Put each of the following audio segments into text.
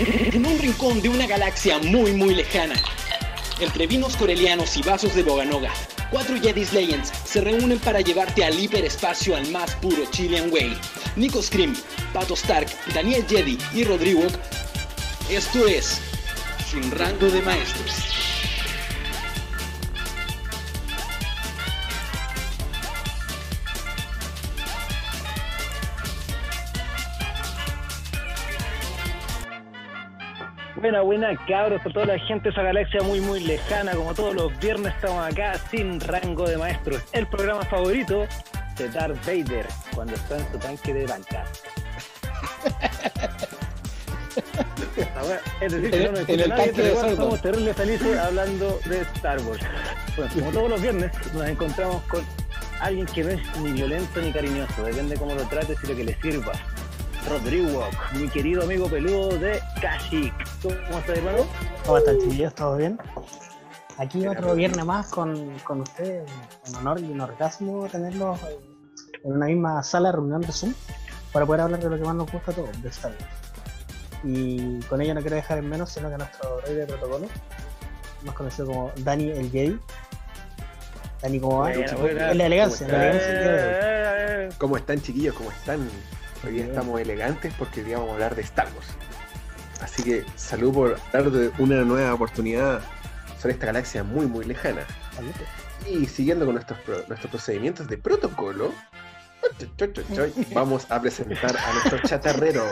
en un rincón de una galaxia muy muy lejana. Entre vinos corelianos y vasos de Boganoga, cuatro Jedis Legends se reúnen para llevarte al hiperespacio al más puro Chilean Way. Nico Scream, Pato Stark, Daniel Jedi y Rodrigo. Esto es Sin Rango de Maestros. Buena, buena, cabros, a toda la gente de esa galaxia muy, muy lejana. Como todos los viernes estamos acá sin rango de maestros. El programa favorito de Darth Vader cuando está en su tanque de banca. es decir, que no nos escucha nadie, pero igual estamos terribles felices hablando de Star Wars. Bueno, como todos los viernes, nos encontramos con alguien que no es ni violento ni cariñoso, depende cómo lo trates y lo que le sirva. Rodrigo, mi querido amigo peludo de Kashyyyk. ¿Cómo estás, hermano? ¿Cómo están, chiquillos? ¿Todo bien? Aquí otro viernes más con, con ustedes. Un honor y un orgasmo tenerlos en una misma sala de reunión de Zoom para poder hablar de lo que más nos gusta a todos, de Star Wars. Y con ello no quiero dejar en menos, sino que nuestro rey de protocolo, más conocido como Dani el Jedi. Dani, ¿cómo va? Buena, Es buena. la elegancia, ¿Cómo la elegancia del día de hoy. ¿Cómo están, chiquillos? ¿Cómo están? Hoy día estamos elegantes porque hoy día vamos a hablar de Star Wars. Así que salud por hablar de una nueva oportunidad sobre esta galaxia muy, muy lejana. Y siguiendo con nuestros, pro- nuestros procedimientos de protocolo, vamos a presentar a nuestro chatarrero,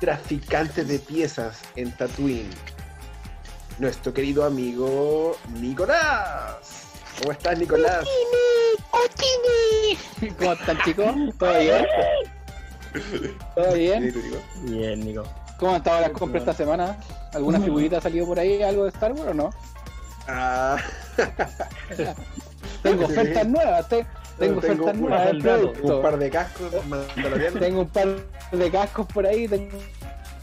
traficante de piezas en Tatooine, nuestro querido amigo Nicolás. ¿Cómo estás, Nicolás? ¿Cómo están chicos? ¿Todo bien? ¿Todo bien? Bien, Nico. ¿Cómo han estado las compras esta semana? ¿Alguna figurita ha salido por ahí, algo de Star Wars o no? Ah, Tengo ofertas nuevas, te- tengo Tengo ofertas nuevas de un par productos. un par de cascos. Tengo un par de cascos por ahí, tengo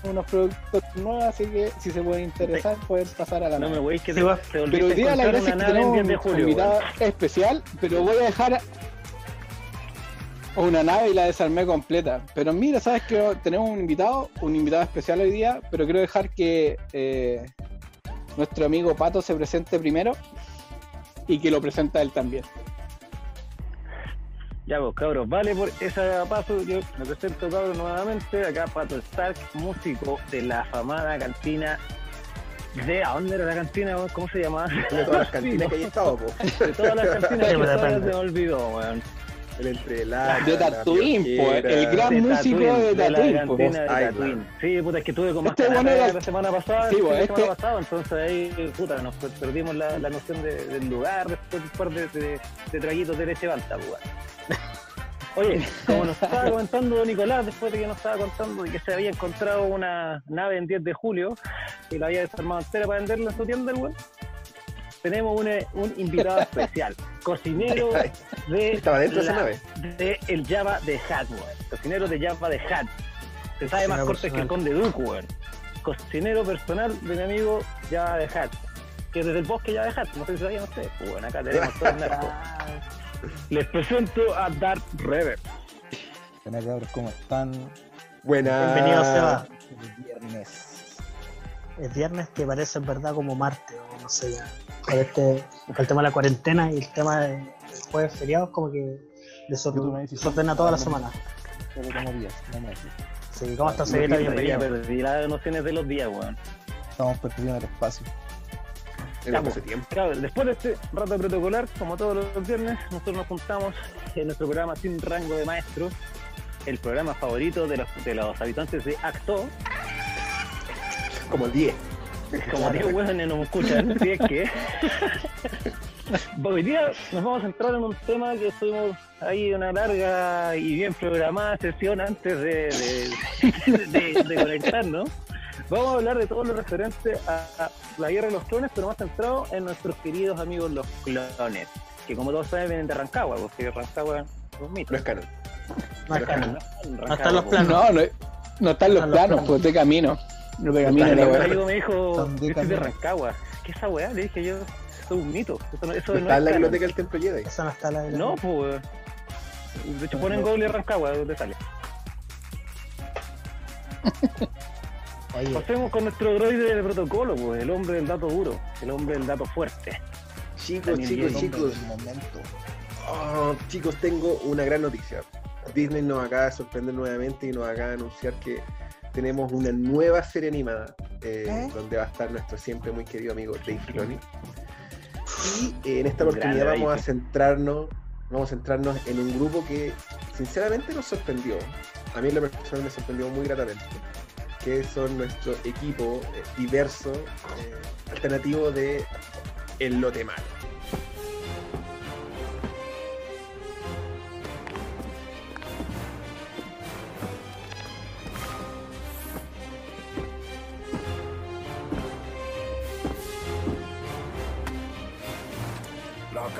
unos productos nuevos, así que si se pueden interesar pueden pasar a la No me voy que Sí, te, va. te Pero hoy a día la gracia es que tenemos 10 de un julio. invitado especial, pero voy a dejar una nave y la desarmé completa. Pero mira, sabes que tenemos un invitado, un invitado especial hoy día, pero quiero dejar que eh, nuestro amigo Pato se presente primero y que lo presenta él también. Ya vos, cabros, vale por esa paso. Yo me presento, cabros, nuevamente. Acá Pato Stark, músico de la afamada cantina de. ¿A dónde era la cantina? ¿Cómo se llamaba? De todas las cantinas que hay estado, po. De todas las cantinas Sí, que se me olvidó, weón. El entrelazo. De Tatooine, po, el gran De músico de la Tatooine. Sí, puta, es que estuve con más Este bueno era- la semana pasada, Sí, fin de este- semana entonces ahí, puta, nos per- perdimos la, la noción de- del lugar después de un par de, de, de traguitos de leche balta, pues. Oye, como nos estaba comentando Nicolás, después de que nos estaba contando de que se había encontrado una nave en 10 de julio y la había desarmado entera para venderla en su tienda, el weón, tenemos un, un invitado especial, cocinero de Estaba dentro de esa la- nave. de el Java de Hat, weón. Cocinero de Java de Hat. Se sabe más cortes que el conde Dooku, weón. Cocinero personal de mi amigo Java de Hat. Que desde el bosque Java de Hat, no sé si sabían ustedes. Pues bueno, acá tenemos todo el narco. Les presento a Darth Rever. Buenas cabros, ¿cómo están? Buena. Bienvenido, Seba. El viernes. Es viernes que parece en verdad como martes, o no sé ya. Con, este, con el tema de la cuarentena y el tema de, jueves feriados, como que desordena toda la semana. Solo como días, no meses. Sí, ¿cómo estás, Sevita? perdí, Bienvenido. perdí las nociones de los días, weón. Estamos perdidos en el espacio. Ya, tiempo. Claro, después de este rato protocolar, como todos los viernes, nosotros nos juntamos en nuestro programa Sin Rango de Maestros, el programa favorito de los, de los habitantes de Acto. Como 10. Como 10 hueones no me escuchan, si es que. Hoy día nos vamos a entrar en un tema que estuvimos ahí una larga y bien programada sesión antes de, de, de- de conectarnos. Vamos a hablar de todo lo referente a, la guerra de los clones, pero más centrado en nuestros queridos amigos los clones, que como todos saben vienen de Rancagua, porque Rancagua es un mito. No es canon. No es. Rancagua, No están los planos. No, no, no están los Están los planos, planos. pues de camino. Los de camino, Mi la weá. amigo me dijo, yo soy de. Rancagua. ¿Qué esa weá? Le dije yo, soy un mito. Eso no, eso No no está es en la biblioteca del Templo Jedi. Esa no está la No, pues. De hecho, ponen Google Rancagua, ¿de dónde sale? Oye, Pasemos con nuestro droide de protocolo, pues, el hombre del dato duro, el hombre del dato fuerte. Chicos, Daniel chicos, chicos. Momento. Oh, chicos, tengo una gran noticia. Disney nos acaba de sorprender nuevamente y nos acaba de anunciar que tenemos una nueva serie animada eh, ¿Eh? donde va a estar nuestro siempre muy querido amigo Dave Filoni. Y eh, en esta oportunidad vamos a centrarnos, vamos a centrarnos en un grupo que sinceramente nos sorprendió. A mí en lo personal me sorprendió muy gratamente. Que son nuestro equipo eh, diverso, alternativo de El Lote Malo.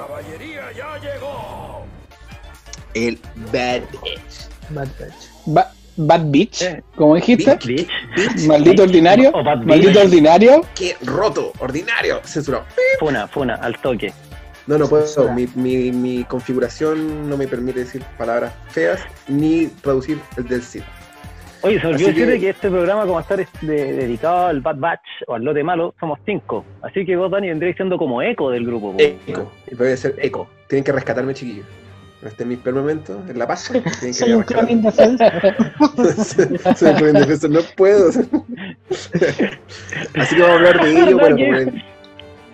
Caballería ya llegó. El Bad Bitch. Bad Batch. Ba- Bad Bitch, Eh. como dijiste. Bitch. Bitch, Maldito ordinario. O Bad Bitch. Maldito ordinario. qué roto, ordinario, censurado. Funa, funa, al toque. No, no puedo. Mi, mi, mi configuración no me permite decir palabras feas ni traducir el del CID. Oye, se olvidó que- decirte que este programa, como estar es- de- dedicado al Bad Batch o al lote malo, somos cinco. Así que vos, Dani, vendréis siendo como eco del grupo. po. Eco. Voy a ser eco. Tienen que rescatarme, chiquillos. Este es mi peor momento, en la paz. Tienen que Soy un clon indefenso. Soy un clon indefenso, no puedo. Así que vamos a hablar de ello. Bueno, como en-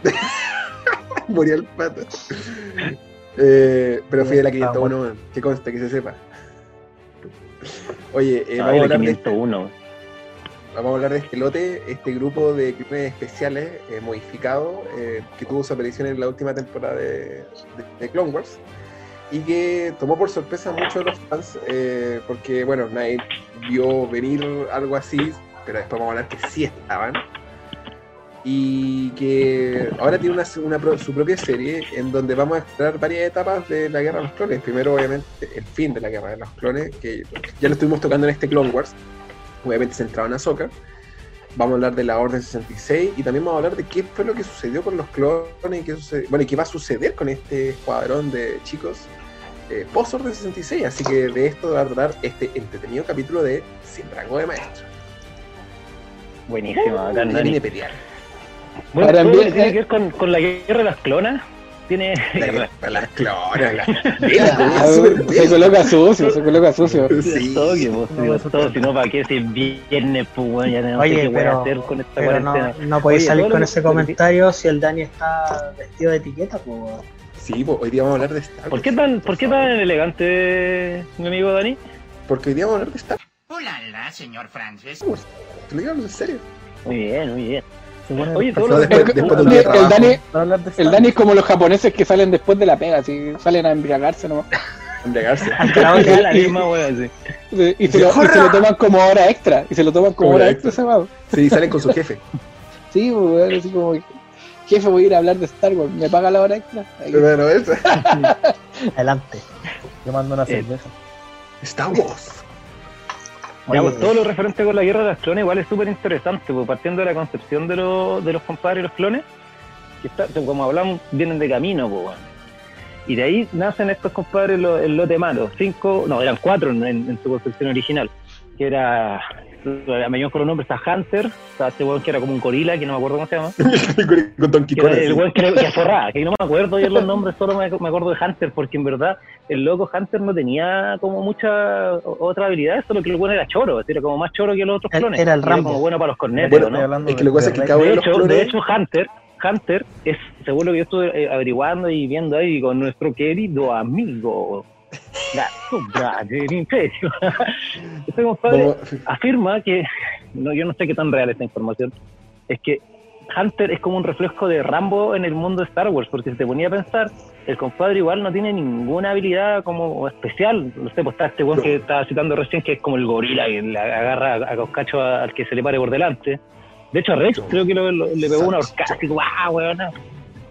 Morí al pato. Eh, pero fui de la 501, man. que conste, que se sepa. Oye, eh, vamos, a la hablar de, 501. vamos a hablar de este lote, este grupo de crímenes especiales eh, modificado eh, que tuvo su aparición en la última temporada de, de- de Clone Wars y que tomó por sorpresa a muchos de los fans eh, porque, bueno, nadie vio venir algo así, pero después vamos a hablar que sí estaban. Y que ahora tiene una, su propia serie en donde vamos a explorar varias etapas de la guerra de los clones. Primero, obviamente, el fin de la guerra de los clones, que ya lo estuvimos tocando en este Clone Wars, obviamente centrado en Ahsoka. Vamos a hablar de la Orden 66 y también vamos a hablar de qué fue lo que sucedió con los clones y qué, bueno, y qué va a suceder con este escuadrón de chicos eh, post Orden 66. Así que de esto va a tratar este entretenido capítulo de Sin Rango de Maestro. Buenísimo, acá Bueno, Ahora lo envíe- que tiene que ver con, con la guerra de las clonas, tiene... La guerra- las clones, la- Ah, Se coloca sucio, se coloca sucio. Sí. Todo que vos, No, digo, eso todo, si no, ¿para qué si viernes, pues, bueno, ya no Oye, sé qué voy a pero- hacer con esta Pero no, cuarentena. no podéis Oye, salir con ese comentario si el Dani está vestido de etiqueta, pues. Sí, pues, hoy día vamos a hablar de Star ¿Por qué tan, por qué tan elegante, mi amigo Dani? Porque hoy día vamos a hablar de Star Hola, señor Francis. Te lo digo en serio. Muy bien, muy bien. Oye, todo que después- de El. Dani, el Dani es como los japoneses que salen después de la pega, así salen a embriagarse nomás. Embriagarse. Cada la misma wea, sí. Y, se lo, y se lo toman como hora extra. Y se lo toman como Como hora hora extra, ese. Sí, salen con su jefe. Sí, pues, así como, jefe, voy a ir a hablar de Star Wars, ¿me paga la hora extra? Ahí. Bueno, eso. Adelante. Yo mando una Eh, cerveza. Star Wars. Oye, pues, todo lo referente con la guerra de las clones igual es súper interesante, pues, partiendo de la concepción de, los de los compadres y los clones, que está, como hablamos, vienen de camino, pues. Y de ahí nacen estos compadres lo- el lote malo, cinco, no, eran cuatro en, en su concepción original, que era, me llamo por los nombres, está Hunter, está este weón que era como un gorila, que no me acuerdo cómo se llama, con Don que era Quijote. el weón que, que forraba, que no me acuerdo bien los nombres, solo me, me acuerdo de Hunter, porque en verdad el loco Hunter no tenía como mucha otra habilidad, solo que el weón era choro, era como más choro que los otros clones. era el Rambo. como bueno para los cornetos, Bueno, ¿no? Es que lo que pasa es que de- cada uno De de los hecho, de hecho, Hunter, Hunter es, según lo que yo estuve eh, averiguando y viendo ahí con nuestro querido amigo, Este compadre afirma que, no, yo no sé qué tan real es esta información, es que Hunter es como un reflejo de Rambo en el mundo de Star Wars, porque si te ponía a pensar, el compadre igual no tiene ninguna habilidad como especial, no sé, pues está este weón No. que estaba citando recién, que es como el gorila, que le agarra a coscacho a- al que se le pare por delante. De hecho, a Rex No. creo que lo- lo- le pegó una horcada, así, ¡guau, weón!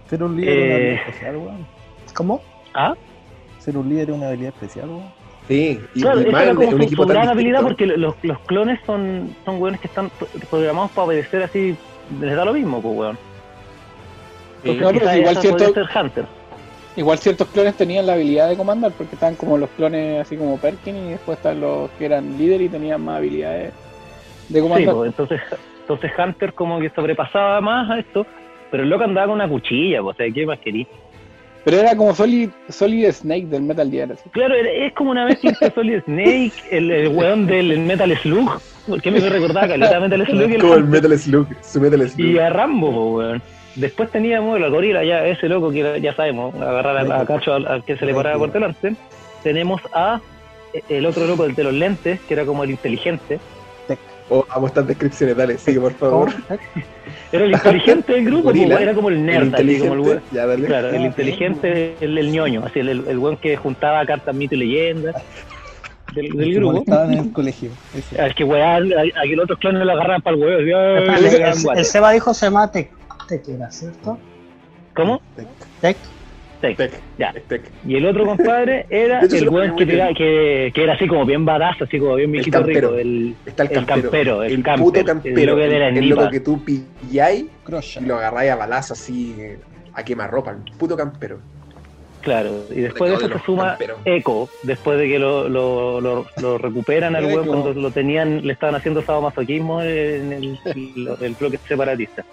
Ser un una Eh, weón. ¿Cómo? ¿Ah? Ser un líder es una habilidad especial, weón. Sí, y, Claro, y en como un su, equipo su tan gran habilidad porque los, los clones son, son weones que están pro- programados para obedecer así, les da lo mismo, pues weón. No, pero si igual cierto- Hunter. Igual ciertos clones tenían la habilidad de comandar, porque estaban como los clones así como Perkin y después están los que eran líder y tenían más habilidades de Sí, comandante. pues, entonces, entonces Hunter como que sobrepasaba más a esto, pero el loco andaba con una cuchilla, pues, o sea, ¿qué más querí? Pero era como Solid, Solid Snake del Metal Gear. así. Claro, era- es como una mezcla entre Solid Snake, el, el weón del Metal Slug, porque me recordaba caleta Metal Slug y el Como el. Metal Slug, su Metal Slug. Y a Rambo, po, weón. Después teníamos la gorila, ya ese loco que era- ya sabemos, agarrar a, a Cacho al, al que se le paraba por delante. Tenemos a eh, el otro loco del de los lentes, que era como el inteligente. Oh, vamos a estas descripciones, dale, sigue por favor. Era el inteligente del grupo, po, Gorila. era como el El nerd, así como el inteligente, weón. ya dale. Claro, el inteligente, el, el ñoño, así el, el, el weón que juntaba cartas, mito y leyendas del, del Que grupo. molestaban en el colegio. Ese. Al que weón, a, a que los otros clones lo agarraban para el le el, el- el Seba dijo se llama Tech. Tech era, ¿cierto? ¿Cómo? Tech. Tech. Tec, Ya. Y el otro compadre era hecho, el weón que, que, que era así como bien badass, así como bien viejito campero. rico. El, Está el El campero. campero, el puto el campero. el loco que tú pilláis y lo agarráis a balazo así eh, a quemarropa. El puto campero. claro. Y después de eso se suma camperos. Echo, después de que lo, lo, lo, lo recuperan al weón cuando lo tenían, le estaban haciendo sadomasoquismo en el, el, el bloque separatista.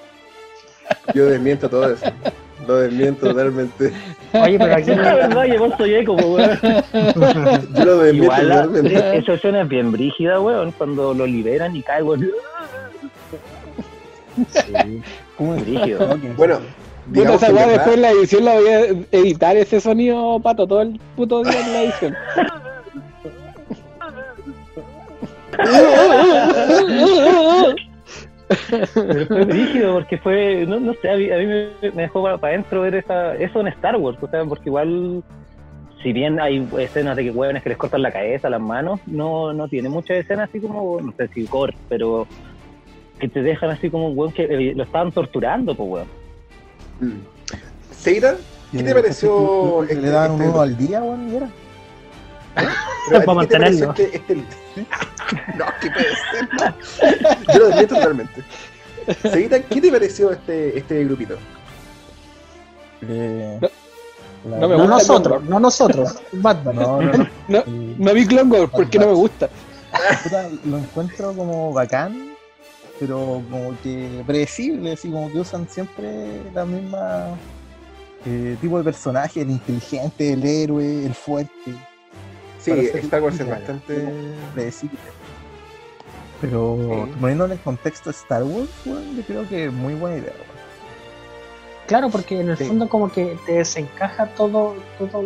Yo desmiento todo eso. Lo desmiento totalmente. Oye, pero aquí La verdad, yo soy Echo, po, weón. Yo lo desmiento Igual totalmente. esa escena es bien brígida, weón, cuando lo liberan y cae, weón. Sí. ¿Cómo es? Brígido. Bueno, Puta, que esa weá después en la edición la voy a editar ese sonido, pato, todo el puto día en la edición. Pero fue brígido porque fue, no, no sé, a mí, a mí me, me dejó para, adentro ver esa, eso en Star Wars, o sea, porque igual, si bien hay escenas de que hueones que les cortan la cabeza, las manos, no, no tiene muchas escenas así como, no sé si gore, pero que te dejan así como un weón que eh, lo estaban torturando, pues weón. Mm. Seira, ¿qué te pareció Que este- le daban un este- uno al día, weón. Pero Para a ti qué te pareció mantenerlo. Este, este- no, ¿qué puede ser? No. Yo lo desmiento totalmente. Seita, ¿qué te pareció este, este grupito? Eh, no me No gusta nosotros, no nosotros. Batman. No, no, no. No, vi Clone Wars porque no me gusta. lo encuentro como bacán, pero como que predecible, así como que usan siempre la misma eh, tipo de personaje, el inteligente, el héroe, el fuerte, Sí, Star Wars es claro. bastante. predecible. Pero Sí. poniendo en el contexto de Star Wars, weón, yo creo que es muy buena idea. Claro, porque en el Sí. fondo como que te desencaja todo, todo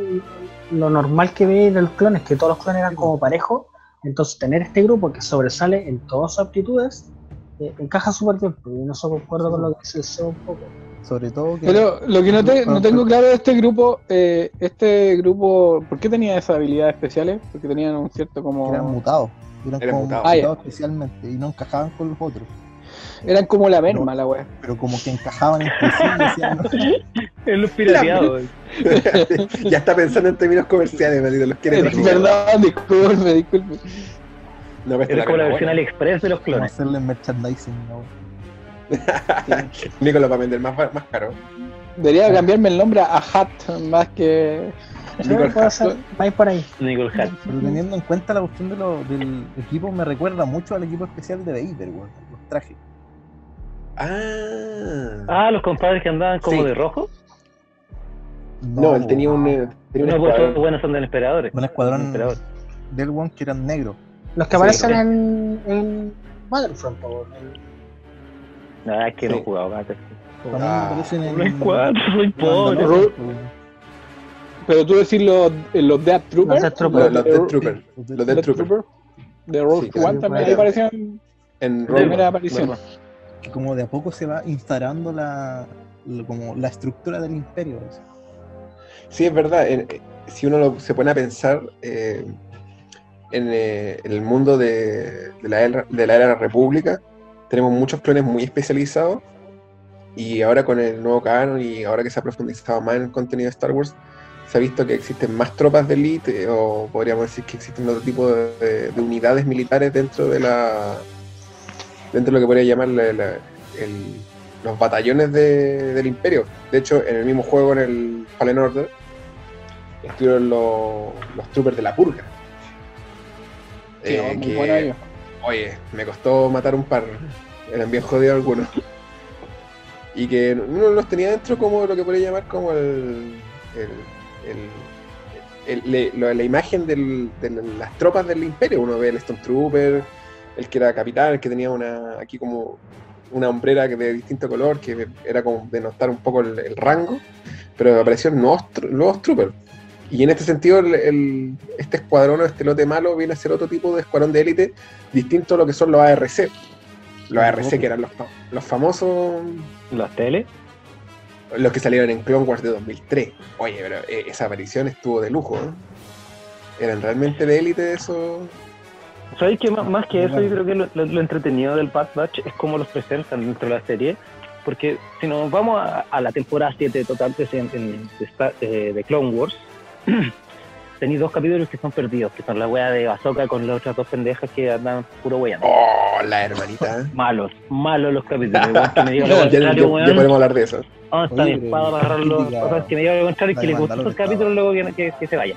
lo normal que veis de los clones, que todos los clones eran como parejos. Entonces tener este grupo que sobresale en todas sus aptitudes, eh, encaja súper bien. Porque yo no solo concuerdo con lo que dice el CEO un poco. Sobre todo que Pero lo que no, te- no tengo claro de este grupo, eh, este grupo, ¿por qué tenía esas habilidades especiales? Porque tenían un cierto como... eran mutados, eran Eran como mutados. Ah, mutados especialmente y no encajaban con los otros. Eran como la merma, la wea. pero como que encajaban entre sí decían, los pirateados, ya está pensando en términos comerciales, maldito, los quiere Eh. Perdón, disculpe, disculpe. No, Es como la buena. versión AliExpress de los como clones. hacerle merchandising. ¿no? Nicolás va a vender más, más caro. Debería cambiarme el nombre a Hat más que... Nicole va por ahí. Nicole Hat. Pero teniendo en cuenta la cuestión de lo- del equipo, me recuerda mucho al equipo especial de Vader, weón, los trajes. Ah. Ah, los compadres que andaban como Sí. de rojo. No, él tenía un. eh, tenía un No, pues escuadrón. esos buenos son del emperador. un escuadrón Emperador. del one que eran negros. Los que Sí, aparecen sí. en, en Battlefront, po, en- Ah, es que no Sí. he jugado gato. También Ah. aparecen en. No hay cuatro, soy pobre. Mandalorian, Pero tú decís los, los Death Troopers. Los Death Troopers. Los, los Death Troopers. Los Death Troopers. De Rogue Sí. One también aparecieron En Rogue primera aparición. que como de a poco se va instalando la, como la estructura del imperio. así. Sí, es verdad. en- si uno lo- se pone a pensar eh, en, eh, en el mundo de, de la era, de la era de la República, tenemos muchos clones muy especializados. Y ahora con el nuevo canon y ahora que se ha profundizado más en el contenido de Star Wars, se ha visto que existen más tropas de élite, eh, o podríamos decir que existen otro tipo de, de- de unidades militares dentro de la dentro de lo que podría llamar la- la- el- los batallones de- del imperio. De hecho, en el mismo juego, en el Fallen Order, estuvieron los, los troopers de la purga. Sí, Eh, muy que. Oye, me costó matar un par. Eran bien jodidos algunos. Y que uno los tenía dentro como lo que podría llamar como el. el, la imagen de las tropas del imperio. Uno ve el Stormtrooper, el que era capitán, el que tenía una aquí como una hombrera de distinto color, que era como denotar un poco el, rango, pero aparecieron nuevos, nuevos troopers. Y en este sentido, el, el- este escuadrón o este lote malo viene a ser otro tipo de escuadrón de élite distinto a lo que son los ARC. Los ARC que eran los, los famosos, Las tele. los que salieron en Clone Wars de 2003. Oye, pero eh, esa aparición estuvo de lujo. ¿eh? Eran realmente de élite esos. ¿Sabéis que más, más que eso, yo creo que lo, lo- lo entretenido del Bad Batch es cómo los presentan dentro de la serie? Porque si nos vamos a, a la temporada 7 total de, de, eh, de Clone Wars, tenéis dos capítulos que son perdidos, que son la wea de Ahsoka con las otras dos pendejas que andan puro weyando. Oh, la hermanita. Malos, malos los capítulos. Igual que me diga No, lo ya, ya- podemos hablar de eso. ¿Dónde está mi Oye, espada para agarrarlo? O sea, que me diga lo contrario y que le de gustó el capítulo luego que, que, que se vaya.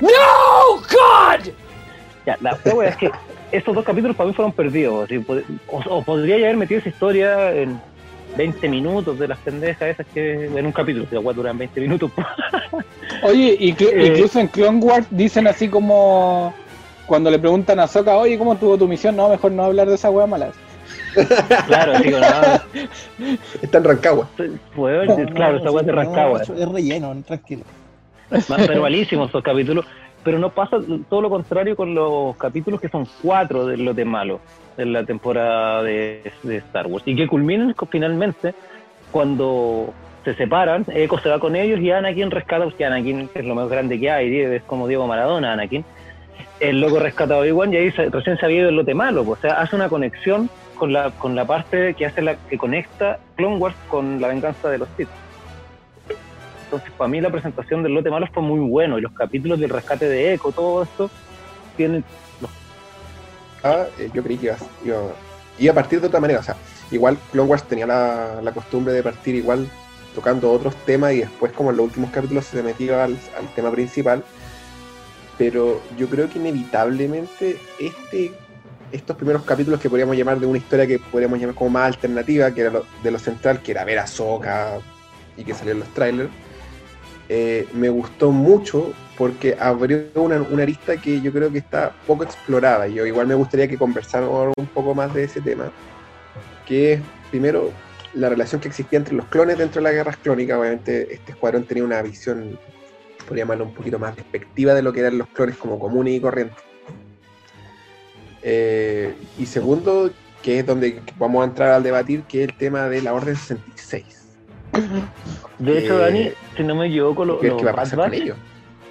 No, God! Ya, la wea es que estos dos capítulos para mí fueron perdidos. o, o podría ya haber metido esa historia en 20 minutos de las pendejas esas que en un capítulo, si la wea duran 20 minutos. Oye, inclu- Eh. incluso en Clone Wars dicen así como cuando le preguntan a Soka, oye, ¿cómo tuvo tu misión? No, mejor no hablar de esa wea mala. claro, digo, no, Está en Rancagua. No, claro, no, esa wea sí, de no, Rancagua. Es relleno, tranquilo. Más pero malísimos esos capítulos. Pero no pasa todo lo contrario con los capítulos que son cuatro de los de malo en la temporada de, de Star Wars. Y que culminan finalmente cuando se separan, Echo se va con ellos y Anakin rescata, porque Anakin es lo más grande que hay, es como Diego Maradona, Anakin. El loco rescata a Obi-Wan y ahí se- recién se había ido el lote malo. pues, O sea, hace una conexión con la, con la parte que hace la que conecta Clone Wars con la venganza de los Sith. Entonces, para mí la presentación del lote malo fue muy bueno y los capítulos del rescate de Echo, todo esto, tienen Ah, eh, yo creí que iba, iba, iba a partir de otra manera. O sea, igual Clone Wars tenía la, la costumbre de partir igual tocando otros temas y después como en los últimos capítulos se metía al, al tema principal. Pero yo creo que inevitablemente este, estos primeros capítulos que podríamos llamar de una historia que podríamos llamar como más alternativa, que era de lo central, que era ver a Soka y que salían los trailers, eh, me gustó mucho porque abrió una, una arista que yo creo que está poco explorada. Yo igual me gustaría que conversáramos un poco más de ese tema, que es primero la relación que existía entre los clones dentro de las guerras clónicas. Obviamente este escuadrón tenía una visión, podría llamarlo un poquito más despectiva de lo que eran los clones como comunes y corrientes. Eh, y segundo, que es donde vamos a entrar al debatir, que es el tema de la Orden 66. De hecho, Eh, Dani, si no me equivoco, lo- ¿Qué, los, qué va a Bad Batch,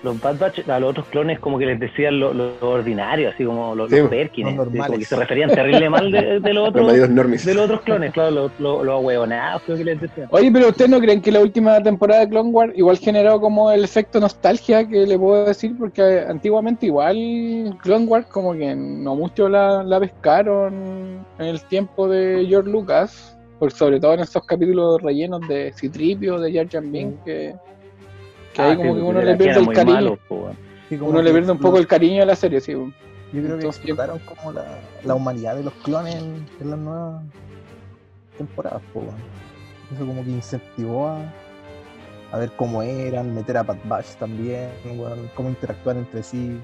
los Bad Batch a los otros clones como que les decían lo, lo ordinario, así como los, Sí, los Perkins, los así como normales. que se referían terrible mal de, de los otros de los otros clones, claro, los, los, los ahueonados, creo que les decían. Oye, pero ¿ustedes no creen que la última temporada de Clone Wars igual generó como el efecto nostalgia que le puedo decir? Porque antiguamente igual Clone Wars como que no mucho la, la pescaron en el tiempo de George Lucas, por sobre todo en esos capítulos rellenos de Citripio, de Jar Jar Binks, que, que ahí Ah, como que porque uno le pierde el cariño. malo, po, weón. Sí, como Uno le pierde un poco el cariño a la serie, sí. Yo creo que explotaron como la, la humanidad de los clones en, en las nuevas temporadas, po. Eso como que incentivó a, a ver cómo eran, meter a Bad Batch también, cómo interactuar entre sí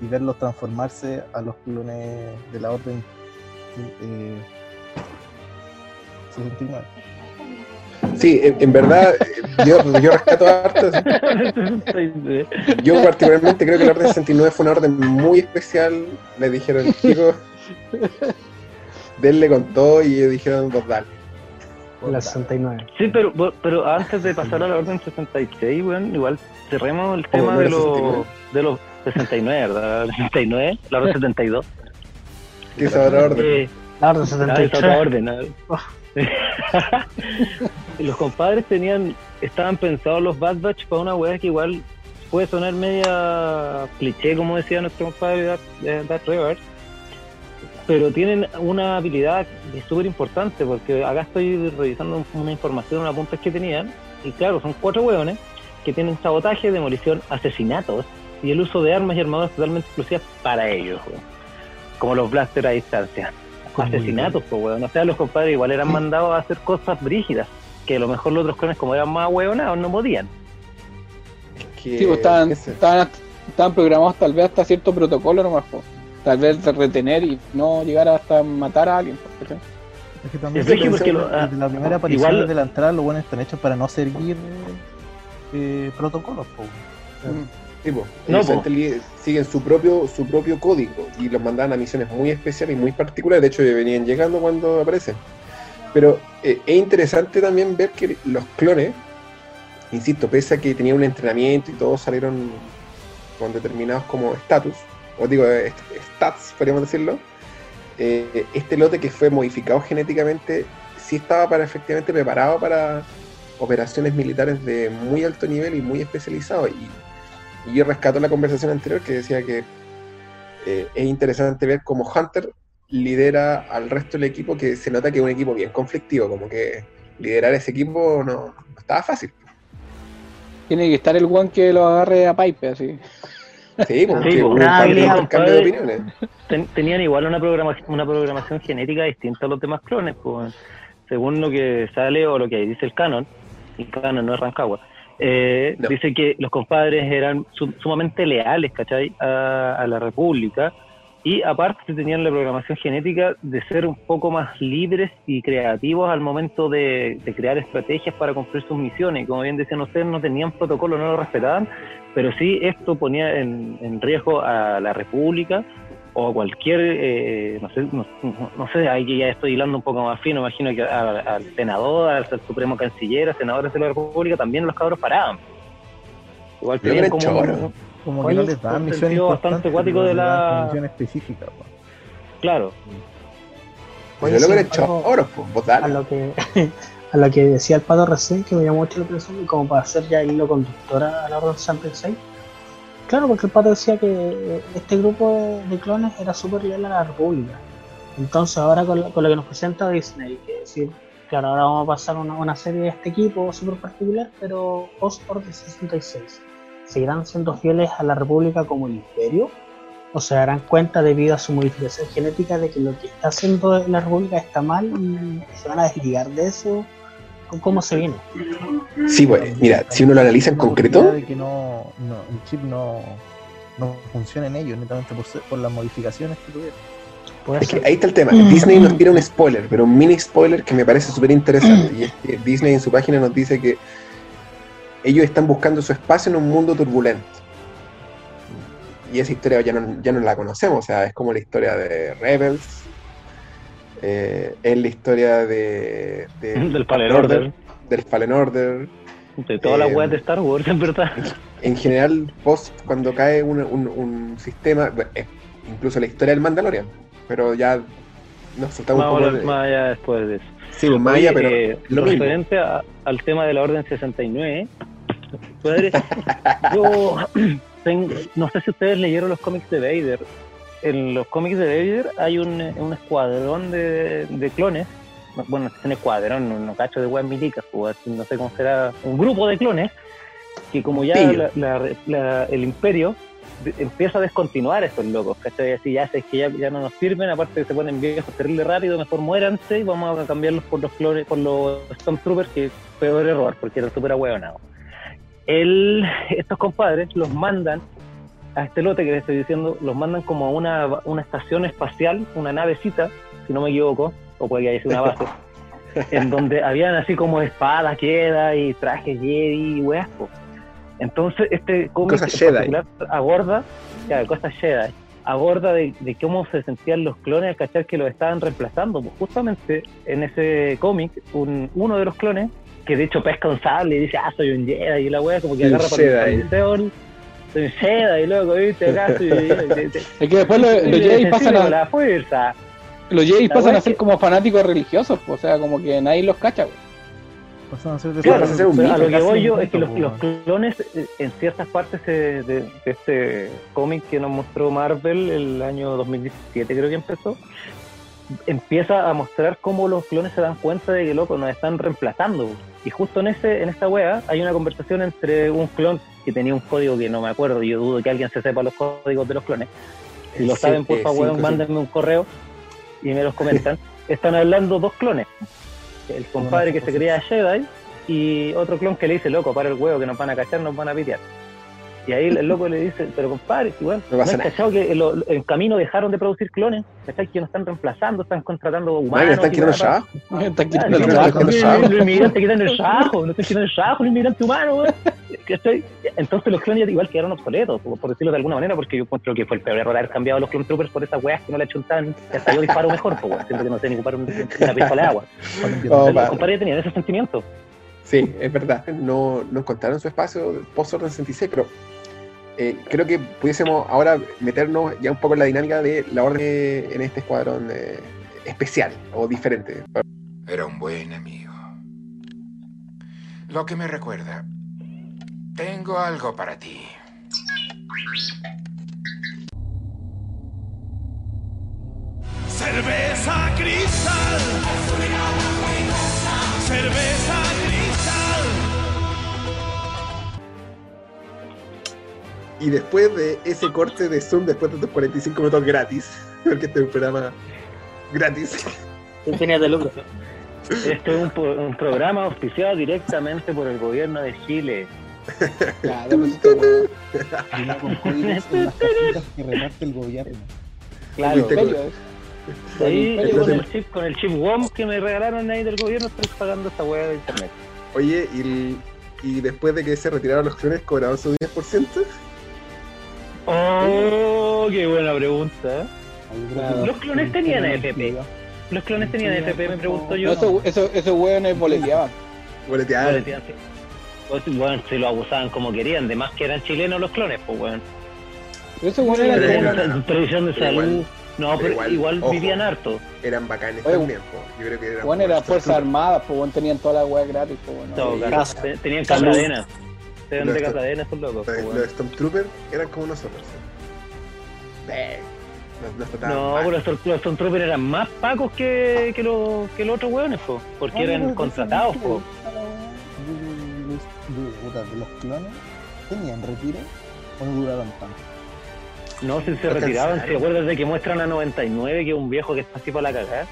y verlos transformarse a los clones de la orden eh, 69. Sí, en, en verdad, eh, yo, yo rescato harto. Yo particularmente creo que la Orden 69 fue una orden muy especial. Le dijeron, chicos, denle con todo y ellos dijeron, vos dale. La 69. Sí, pero, pero antes de pasar a la orden 66, weón, igual cerremos el ¿Cómo, tema de los, 69? de los 69, ¿verdad? La 69, la orden 72. ¿Qué es otra orden? Eh, La orden ah, esa 73. otra orden. ¿no? los compadres tenían, estaban pensados los Bad Batch para una weá que igual puede sonar media cliché, como decía nuestro compadre Darth, eh, Revar, pero tienen una habilidad súper importante, porque acá estoy revisando una información, una punta que tenían, y claro, son cuatro hueones que tienen sabotaje, demolición, asesinatos y el uso de armas y armaduras totalmente exclusivas para ellos. como los blasters a distancia. Asesinatos, pues, weón. O sea, los compadres igual eran mandados a hacer cosas brígidas, que a lo mejor los otros clones, como eran más hueonados, no podían. Que- Sí, pues estaban, estaban, estaban programados tal vez hasta cierto protocolo nomás, po. tal vez de retener y no llegar hasta matar a alguien. Es que también Es porque lo- la primera aparición igual- desde la entrada los buenos están hechos para no seguir eh, protocolos. Mm. Sí, po. No, Ellos po. entendí- siguen su propio, su propio código y los mandaban a misiones muy especiales y muy particulares. De hecho, venían llegando cuando aparecen. Pero eh, es interesante también ver que los clones, insisto, pese a que tenían un entrenamiento y todos salieron con determinados como estatus, o digo, eh, stats, podríamos decirlo, eh, este lote que fue modificado genéticamente sí estaba para efectivamente preparado para operaciones militares de muy alto nivel y muy especializado. Y, y yo rescato la conversación anterior que decía que eh, es interesante ver cómo Hunter lidera al resto del equipo, que se nota que es un equipo bien conflictivo, como que liderar ese equipo no, no estaba fácil. Tiene que estar el one que lo agarre a Pipe, así. Sí, porque Sí, hubo un pues, par de habilidad, intercambio de compadre. opiniones. Ten- tenían igual una programación, una programación genética distinta a los demás clones, pues, según lo que sale o lo que dice el canon, el canon no es Rancagua, eh, No. dice que los compadres eran su- sumamente leales, ¿cachai? A, a la República y aparte tenían la programación genética de ser un poco más libres y creativos al momento de, de crear estrategias para cumplir sus misiones. Como bien decían ustedes, no tenían protocolo, no lo respetaban, pero sí esto ponía en, en riesgo a la República o a cualquier, eh, no sé, no, no- sé, ahí que ya estoy hilando un poco más fino, imagino que al senador, al, al supremo canciller, a senadores de la República, también los cabros paraban. Igual que tenían como, Como Oye, que no les misiones sentido bastante pero de la- misión específica. po. claro, sin eran embargo, choros, pues, a lo que a lo que decía el pato recién, que me llamó mucho la atención, y como para hacer ya hilo conductora a la Orden 66. Claro, porque el pato decía que eh, este grupo de, clones era súper leal a la República. Entonces, ahora con, con lo que nos presenta Disney, que decir, claro, ahora vamos a pasar una, una serie de este equipo súper particular, pero post Orden 66. ¿Seguirán siendo fieles a la República como el imperio? ¿O se darán cuenta debido a su modificación genética de que lo que está haciendo la República está mal y se van a desligar de eso? ¿Cómo- ¿Cómo se viene? Sí, pues, mira, si uno lo analiza en concreto, de que no, no, el chip no, no funcione en ellos, netamente por, ser- por las modificaciones que tuvieron. Es que ahí está el tema. Disney nos tira un spoiler, pero un mini spoiler que me parece súper interesante. Y es que Disney en su página nos dice que ellos están buscando su espacio en un mundo turbulento. Y esa historia ya no, ya no la conocemos. O sea, es como la historia de Rebels. Eh, es la historia de, de- del Fallen Order, del Fallen Order. de todas las Eh, weas de Star Wars, en verdad. En general, post cuando cae un, un- un sistema, eh, incluso la historia del Mandalorian. Pero ya nos soltamos Vamos un poco más allá después de eso. Sí, pues, más allá, pero eh, lo referente a- al tema de la Orden 69, padre, yo tengo- no sé si ustedes leyeron los cómics de Vader. En los cómics de Vader hay un, un escuadrón de, de clones. No, Bueno, es un escuadrón, no cacho de weas milicas, pues, no sé cómo será. Un grupo de clones que, como ya la- la- la- el Imperio de- empieza a descontinuar estos locos, ¿cachai? Así ya sé que ya, ya no nos sirven, aparte que se ponen viejos terrible rápido, mejor muéranse y vamos a cambiarlos por los clones, por los Stormtroopers, que peor error, porque eran súper ahueonados. El, estos compadres los mandan a este lote que les estoy diciendo, los mandan como a una, una estación espacial, una navecita, si no me equivoco, o puede que haya sido una base, en donde habían así como espadas, quedas y trajes Jedi y weas. Entonces, este cómic particular aborda, claro, cosas Jedi, aborda de, de cómo se sentían los clones al cachar que los estaban reemplazando. Pues justamente en ese cómic, un, uno de los clones, que de hecho pesca un sable y dice, ah, soy un Jedi, y la wea como que agarra para el soy un Jedi, loco, viste, acá, soy, Es que después los, los Jedi pasan a, la fuerza. los Jedi pasan a ser como fanáticos religiosos, o sea, como que nadie los cacha. pues. Pasan a ser de Claro, ser un a lo que voy yo es que los, clones eh, en ciertas partes de, de este cómic que nos mostró Marvel el año 2017 creo que empezó, empieza a mostrar cómo los clones se dan cuenta de que loco nos están reemplazando. Y justo en ese en esta wea hay una conversación entre un clon que tenía un código que no me acuerdo, yo dudo que alguien se sepa los códigos de los clones, Si lo saben, por eh, favor, mándenme un correo y me los comentan. Están hablando dos clones. El compadre que se creía Jedi y otro clon que le dice, loco, para el huevo, que nos van a cachar, nos van a pitear. Y ahí el loco le dice, pero compadre, si, bueno, No no pasa nada. cachado que en, lo- en camino dejaron de producir clones, ¿cachai? Que nos están reemplazando, están contratando humanos. Están quitando weá, trabajo. Está Ah, quitando no, el no, trabajo. no, los, inmigrantes quitan el trabajo, no están quitando el trabajo, los inmigrantes humanos. ¿Cachai? Entonces los clones ya igual quedaron obsoletos, por decirlo de alguna manera, porque yo encuentro que fue el peor error haber cambiado los clone troopers por esas weas que no le achuntaban, que hasta yo disparo mejor, pues, siento que no sé ni ocupar un- una pistola de agua. Oh, los compadres tenían ese sentimiento. Sí, es verdad. No, no encontraron su espacio post-Orden 66, pero eh, creo que pudiésemos ahora meternos ya un poco en la dinámica de la orden en este escuadrón eh, especial o diferente. Era un buen amigo. Lo que me recuerda, tengo algo para ti. Cerveza cristal. Cerveza cristal. Y después de ese corte de Zoom, después de estos 45 minutos gratis, porque este es un programa gratis, Sin fines de lucro. Esto es un, programa auspiciado directamente por el gobierno de Chile. Con cajitas que reparte el gobierno. Claro, Viste, ¿En serio? ahí con el chip, con el chip WOM que me regalaron ahí del gobierno estoy pagando esta hueá de internet. oye, y, el- y después de que se retiraron los clones, cobraron su 10%. Oh, qué buena pregunta. Los clones tenían FP. Los clones tenían FP, me pregunto No, yo. eso, eso, esos weones boleteaban. Boletearon. Boletean, sí. Pues, bueno, se lo abusaban como querían, de más que eran chilenos los clones, pues bueno. Pero esos weones Pero eran no, no. Tradición de Pero salud. igual- no, pero igual, igual, ojo. vivían harto. Eran bacanes Oye, también, po. Yo creo que eran. Bueno, era como Fuerzas Armadas, pues bueno, tenían toda la weá gratis, pues bueno. Te- Tenían Salud. Eran Los de esto- casadenas esos locos. Los, pues, los bueno. Stormtroopers eran como nosotros. No, pero los, los Stormtroopers eran más pacos que, que, los, que los otros hueones, po, porque Ah, eran contratados. Po. los clones tenían retiro o no duraron tanto. No, si se retiraban, ¿te acuerdas de que muestran a 99, que es un viejo que está así para la cagada?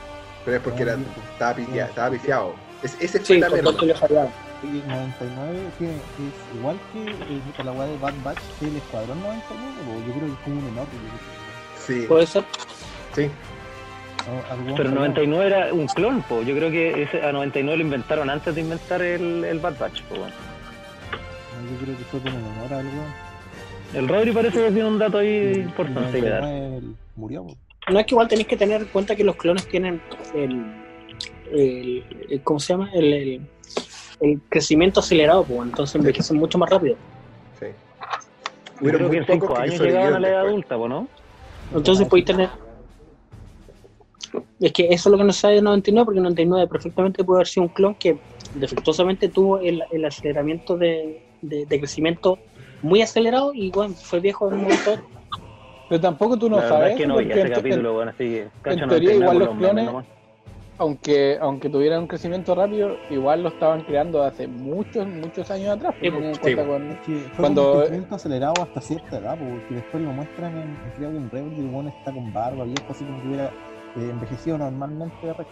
Pero es porque era, estaba, pifia- estaba pifiado. Es- ese fue Sí, la con merma. todo que le fallaban. Y 99 tiene, es igual que eh, la weá de Bad Batch del Escuadrón 99, o yo creo que es como un menor. Sí, Puede ser. sí. Pero clon. 99 era un clon, po. yo creo que ese, a 99 lo inventaron antes de inventar el, el Bad Batch. Po, Yo creo que fue como menor al weón. El Rodri parece que tiene un dato ahí importante que dar. 99 él murió. po. No es que igual tenéis que tener en cuenta que los clones tienen el, el, el- ¿cómo se llama? El, el, el crecimiento acelerado, pues, entonces envejecen mucho más rápido. sí. Yo Hubieron creo muy que en 5 pocos que años llegaban a la edad adulta, ¿no? Entonces podéis tener... Es que eso es lo que no se sabe de 99, porque 99 perfectamente puede haber sido un clon que defectuosamente tuvo el, el aceleramiento de, de, de crecimiento muy acelerado y bueno, fue viejo en un momento. Pero tampoco tú no la sabes. es que no veía ese en- capítulo, bueno, así que... cacho, teoría 99 igual los clones- nomás. Aunque aunque tuvieran un crecimiento rápido, igual lo estaban creando hace muchos, muchos años atrás. Sí, en sí, cuenta po. con- Es que fue Cuando- un crecimiento acelerado hasta cierta edad, po, porque después lo muestran en, creo que en Rebel y el weón está con barba, viejo, así como que hubiera eh, envejecido normalmente de Rex.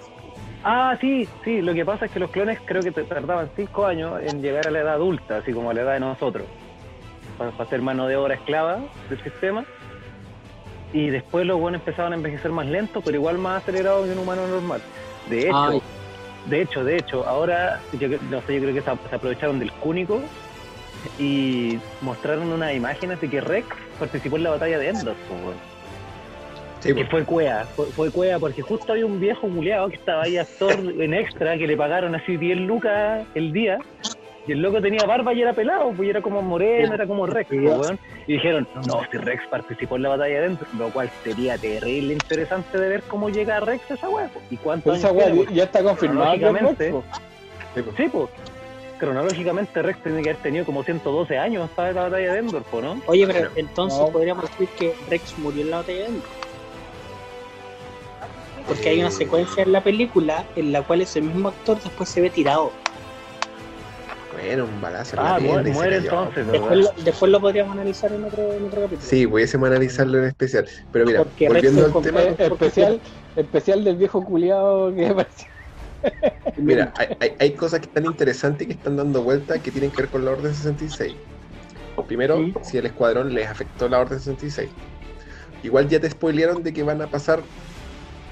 Ah, sí, sí, lo que pasa es que los clones creo que te- tardaban 5 años en llegar a la edad adulta, así como a la edad de nosotros, para, ser mano de obra esclava del sistema. Y después los buenos empezaban a envejecer más lento, pero igual más acelerado que un humano normal. De hecho, Ay. de hecho, de hecho, ahora, yo, no sé, yo creo que se, se aprovecharon del cúnico y mostraron unas imágenes de que Rex participó en la batalla de Endor. Sí, Que fue cuea, fue, fue cuea porque justo había un viejo muleado que estaba ahí actor en extra que le pagaron así 10 lucas el día y el loco tenía barba y era pelado, pues y era como moreno, era como Rex, pues, weón. Y dijeron, no, si Rex participó en la batalla adentro, lo cual sería terrible interesante de ver cómo llega Rex a esa weá, pues, y cuántos Pero esa weá pues. ya está confirmado. que es Cronológicamente. Rex, po. Sí, pues. Cronológicamente Rex tiene que haber tenido como 112 años para la batalla de Endor, ¿no? Oye, pero entonces No. podríamos decir que Rex murió en la batalla de Endor. Porque hay una secuencia en la película en la cual ese mismo actor después se ve tirado. Bueno, un balazo. en la Ah, pierna muere, y se muere cayó. entonces, Después lo, después lo podríamos analizar en otro, en otro capítulo. Sí, pudiésemos analizarlo en especial. Pero mira, Porque volviendo al tema, Eh, especial, especial del viejo culiado que apareció. mira, hay, hay- hay cosas que están interesantes y que están dando vuelta que tienen que ver con la Orden 66. Primero, Sí. si el escuadrón les afectó la Orden 66. Igual ya te spoilearon de que van a pasar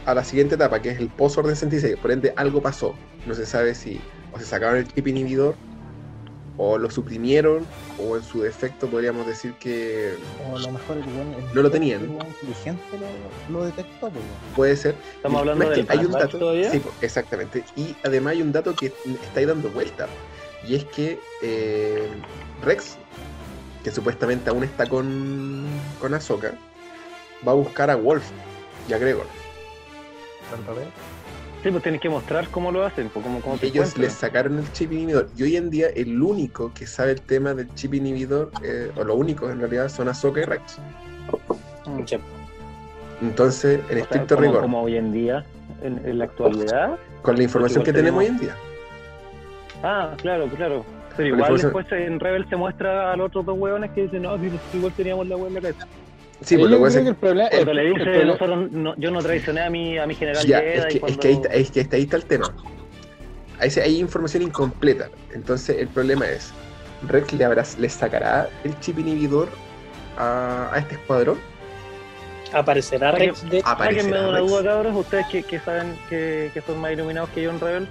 a la siguiente etapa, que es el post-Orden 66. Por ende, algo pasó. No se sabe si o se sacaron el chip inhibidor, o lo suprimieron, o en su defecto podríamos decir que O a lo mejor el weón- el No lo tenían. inteligente lo, lo detectó, pues, puede ser. Estamos Y hablando que hay un dato, todavía. sí, po, exactamente. Y además hay un dato que está ahí dando vuelta. Y es que eh, Rex, que supuestamente aún está con, con Ahsoka, va a buscar a Wolf y a Gregor. ¿Tanto ve? Sí, pues tienes que mostrar cómo lo hacen, pues, cómo, cómo te ellos les sacaron el chip inhibidor. Y hoy en día el único que sabe el tema del chip inhibidor, eh, o lo único en realidad, son Ahsoka y Rex. Sí. Entonces, en O sea, estricto como, rigor, como hoy en día, en, en la actualidad. con la información que tenemos hoy en día. Ah, claro, claro. Pero igual después en Rebel se muestra a los otros dos hueones que dicen, no, si igual teníamos la hueá en la cabeza. Sí, pues lo que creo pasa es que el problema, el- Cuando le el dice, problema- nosotros, no- yo no traicioné a mi, a mi general Ya, es que, es cuando... que ahí, está- es que ahí está el tema. Ahí se- hay información incompleta. Entonces el problema es, ¿Rex le, habrá, le sacará el chip inhibidor a, a este escuadrón? Aparecerá Rex de. Aparecerá Sáquenme de una duda, cabros, ustedes que, que saben que, que son más iluminados que yo en Rebel.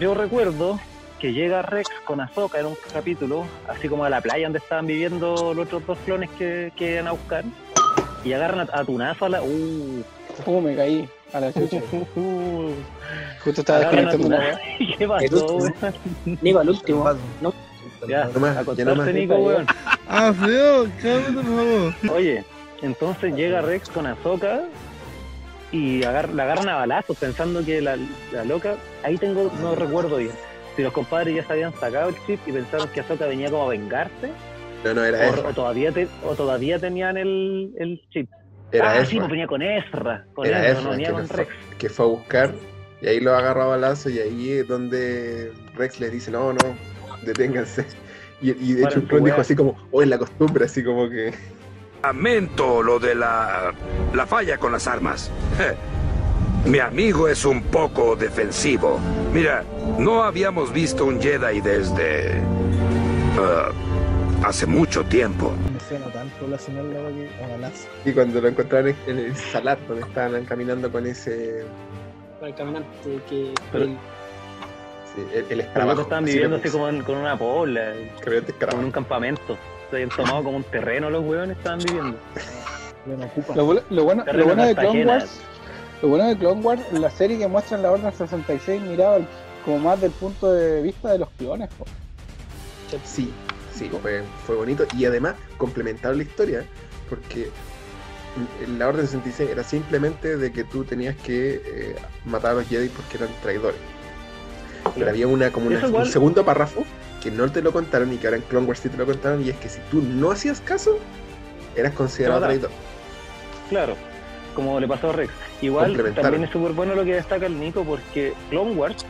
Yo recuerdo que llega Rex con Ahsoka en un capítulo, así como a la playa donde estaban viviendo los otros dos clones que, que iban a buscar, y agarran a, a tunazo a la... Uh, Uh, me caí a la chucha. uh, Justo estaba desconectando una. ¿Qué El pasó, último. weón? Nico, al último. No. Ya, No más. Nico, weón. Ah, feo, cálmate, por favor. Oye, entonces llega Rex con Ahsoka y agar- la agarran a balazos pensando que la, la loca, ahí tengo, no recuerdo bien, si los compadres ya se habían sacado el chip y pensaron que Ahsoka venía como a vengarse No, no, era o, Ezra. o todavía te- o todavía tenían el, el chip. Era ah, Ezra. sí, pues venía con Ezra, con Era Ezra, Ezra no venía que, con fue, Rex. que fue a buscar y ahí lo agarró a balazo y ahí es donde Rex le dice, no, no, deténganse. Y, y de hecho el tu clon dijo así como, oh, es la costumbre, así como que... Lamento lo de la, la falla con las armas. Mi amigo es un poco defensivo. Mira, no habíamos visto un Jedi desde... ah, hace mucho tiempo. Me suena tanto la señal de agua que a balazo. Y cuando lo encontraron en el salar, donde estaban caminando con ese... Para el caminante que. Pero- el- sí, el, escarabajo. estaban viviendo así como en- con una como en un campamento. Se habían tomado como un terreno los hueones, estaban viviendo. Lo, bu- lo bueno, lo Terreno bueno de Clone. Wars, lo bueno de Clone Wars, la serie que muestra en la Orden 66 miraba como más del punto de vista de los clones. po. Sí, sí, fue, fue bonito y además complementaba la historia porque la Orden 66 era simplemente de que tú tenías que eh, matar a los Jedi porque eran traidores. Pero había una, como una- un segundo párrafo que no te lo contaron y que ahora en Clone Wars sí te lo contaron y es que si tú no hacías caso, eras considerado traidor. Claro, como le pasó a Rex. Igual también es súper bueno lo que destaca el Nico porque Clone Wars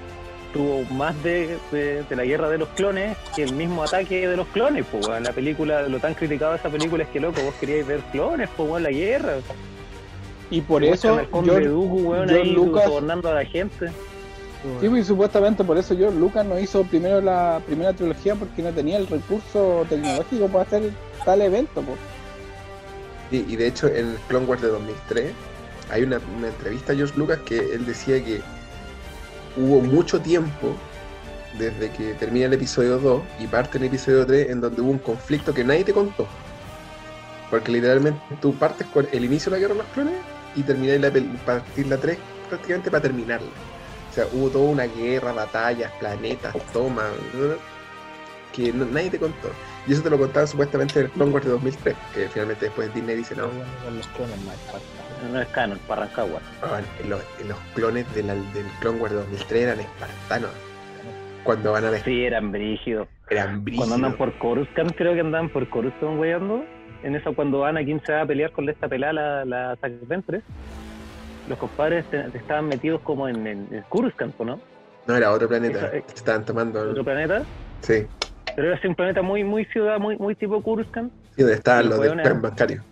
tuvo más de, de- de la guerra de los clones que el mismo ataque de los clones. Pues, weón. la película, lo tan criticado de esa película es que loco, vos queríais ver clones, pues weón, la guerra. Y por eso, ahí Lucas- sobornando a la gente. sí, pues, y supuestamente por eso George Lucas no hizo primero la primera trilogía porque no tenía el recurso tecnológico para hacer tal evento. po. Y, de hecho en Clone Wars de 2003 hay una, una entrevista a George Lucas que él decía que hubo mucho tiempo desde que termina el episodio 2 y parte el episodio 3 en donde hubo un conflicto que nadie te contó. Porque literalmente tú partes con el inicio de la guerra de los clones y termináis la, partir la 3 prácticamente para terminarla. O sea, hubo toda una guerra, batallas, planetas, tomas, que nadie te contó. Y eso te lo contaban supuestamente en el Clone Wars de 2003, que finalmente después Disney dice, no, los clones más espartanos. No es canon, weón. Ah, los, los clones de la- del Clone Wars de 2003 eran espartanos. Cuando van a la Sí, eran brígidos. eran brígidos. Cuando andan por Coruscant, creo que andan por Coruscant weyando. En eso cuando Anakin se va a pelear con esta pelada, la, la Ventress, los compadres te- estaban metidos como en, en, en Coruscant, ¿no? No, era otro planeta. Esa- eh, Estaban tomando. Otro planeta. Sí, Pero era así un planeta muy, muy ciudad, muy, muy tipo Coruscant. y donde estaban Sí, los del plan bancario.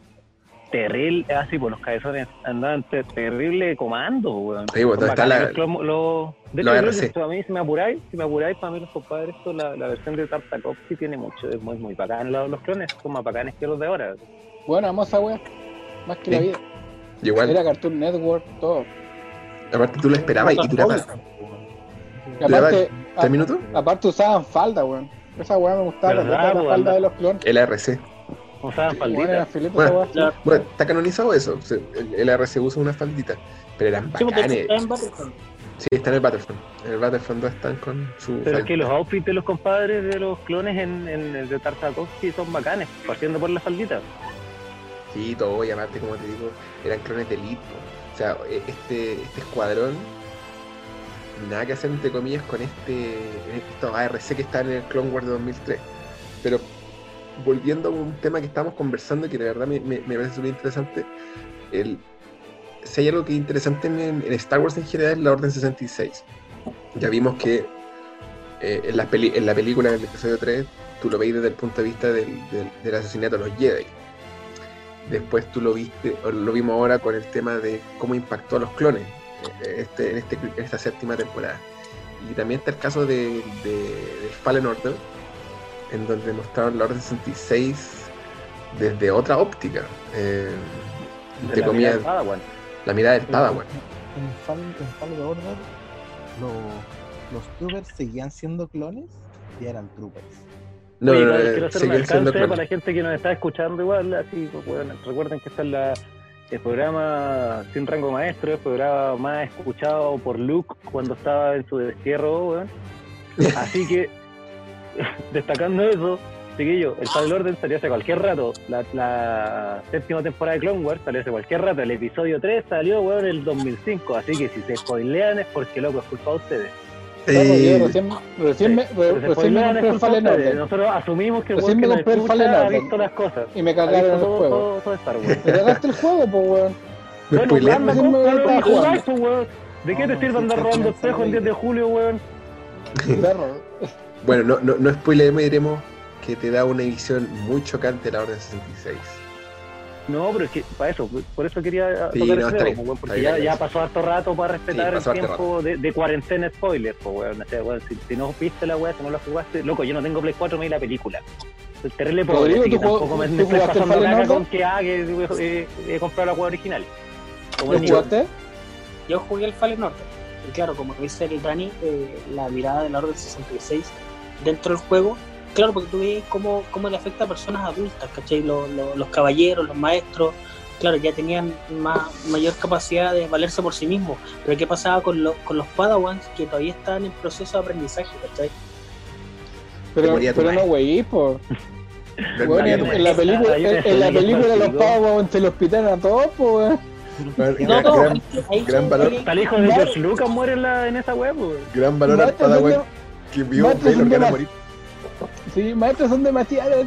Terrible, así por los cabezones andaban te- terrible comando, weón. Sí, bueno, Son está la- los de hecho, creo RC. que a mí, si me apuráis, si me apuráis, para mí los compadres, esto, la, la versión de Tartakovsky tiene mucho, es muy, muy bacán. Los, los clones son más bacanes que los de ahora. Bueno, vamos a weá. Más que la Sí. vida. Y igual, Era Cartoon Network, todo. aparte tú lo esperabas y duraba. Y aparte, ¿Tres minutos? aparte usaban falda, weón. Esa weá me gustaba, la, ¿Verdad, la weón? falda de los clones. Usaban Bueno, falditas. era filete Bueno, está canonizado eso. El el LRC usa una faldita. Pero eran bacanes. está en Battlefront. Sí, está en el Battlefront. En el Battlefront 2 están con su. Pero es que faldita. los outfits de los compadres de los clones en, en el de Tartakovsky son bacanes, partiendo por la faldita. Sí, todo, y aparte, como te digo, eran clones de elite. O sea, e- este, este escuadrón, nada que hacer entre comillas con este estos ARC que están en el Clone Wars de 2003. Pero volviendo a un tema que estábamos conversando, que de verdad me, me- parece súper interesante, el, si hay algo que es interesante en, Star Wars en general es la Orden 66. Ya vimos que eh, en, la peli- en la película, en el episodio 3, tú lo veis desde el punto de vista del, del- del asesinato de los Jedi. Después tú lo viste, lo vimos ahora con el tema de cómo impactó a los clones este, en, este, en esta séptima temporada. Y también está el caso de, de, del Fallen Order, en donde mostraron la Orden 66 desde otra óptica. eh, entre la comillas, mirada de Padawan. la mirada del Padawan. En Fall, en Fallen Order, lo- los troopers seguían siendo clones y eran troopers. No, Oye, no, no, quiero eh, hacer un alcance para la gente que nos está escuchando igual, así, pues, bueno, recuerden que está en la, el programa Sin Rango Maestro, el programa más escuchado por Luke cuando estaba en su destierro, weón. Así que, destacando eso, chiquillo, el Fallen Orden salió hace cualquier rato, la, la séptima temporada de Clone Wars salió hace cualquier rato, el episodio 3 salió, weón, en el 2005, así que si se spoilean es porque, loco, es culpa de ustedes. Eh, yo recién, recién me, re- recién me spoilean es compré el culpa de Fallen ustedes. Order Nosotros asumimos que el Recién me compré el Fallen Order. visto las cosas. y me cagaron el todo, juego. todo, todo Star Wars. Me cagaste el juego, pues weón. me Bueno, spoileé. anda, jugar, pues, weón. ¿De qué te sirve si andar robando está espejo el 10 de julio, weón? Perro. Bueno, no, no, no y diremos que te da una visión muy chocante de la Orden 66. No, pero es que para eso, por eso quería Sí, tocar no, tema, bien, pues, porque ya, ya pasó harto rato para respetar pasó el tiempo de, de cuarentena spoiler, pues weón. O sea, weón, si, si no viste la weá, si no la jugaste, loco, yo no tengo Play 4, me di la película. Soy terrible pobre, Rodrigo, así que ¿tú jugó- tampoco me, me estoy el pasando Order? con que ah, que eh, he comprado la weá original. Como ¿Lo el jugaste? Yo jugué el Fallen Order. Y claro, como dice el Dani, eh, la mirada del Orden 66 dentro del juego, claro, porque tú ves cómo, cómo le afecta a personas adultas, ¿cachai? Lo- lo- los caballeros, los maestros, claro, ya tenían más, mayor capacidad de valerse por sí mismos. Pero ¿qué pasaba con, los con los Padawans que todavía estaban en proceso de aprendizaje, ¿cachai? Pero, pero no, güey, por. No, Bueno, no, en, la película, te en, en la película los pavos se los pitan a todos, pues. Gran, No, no, gran- valor. el hijo de George Lucas muere en, la, en esa pues. gran valor al Padawan que vio demas- morir. Sí, maestros son demasiados.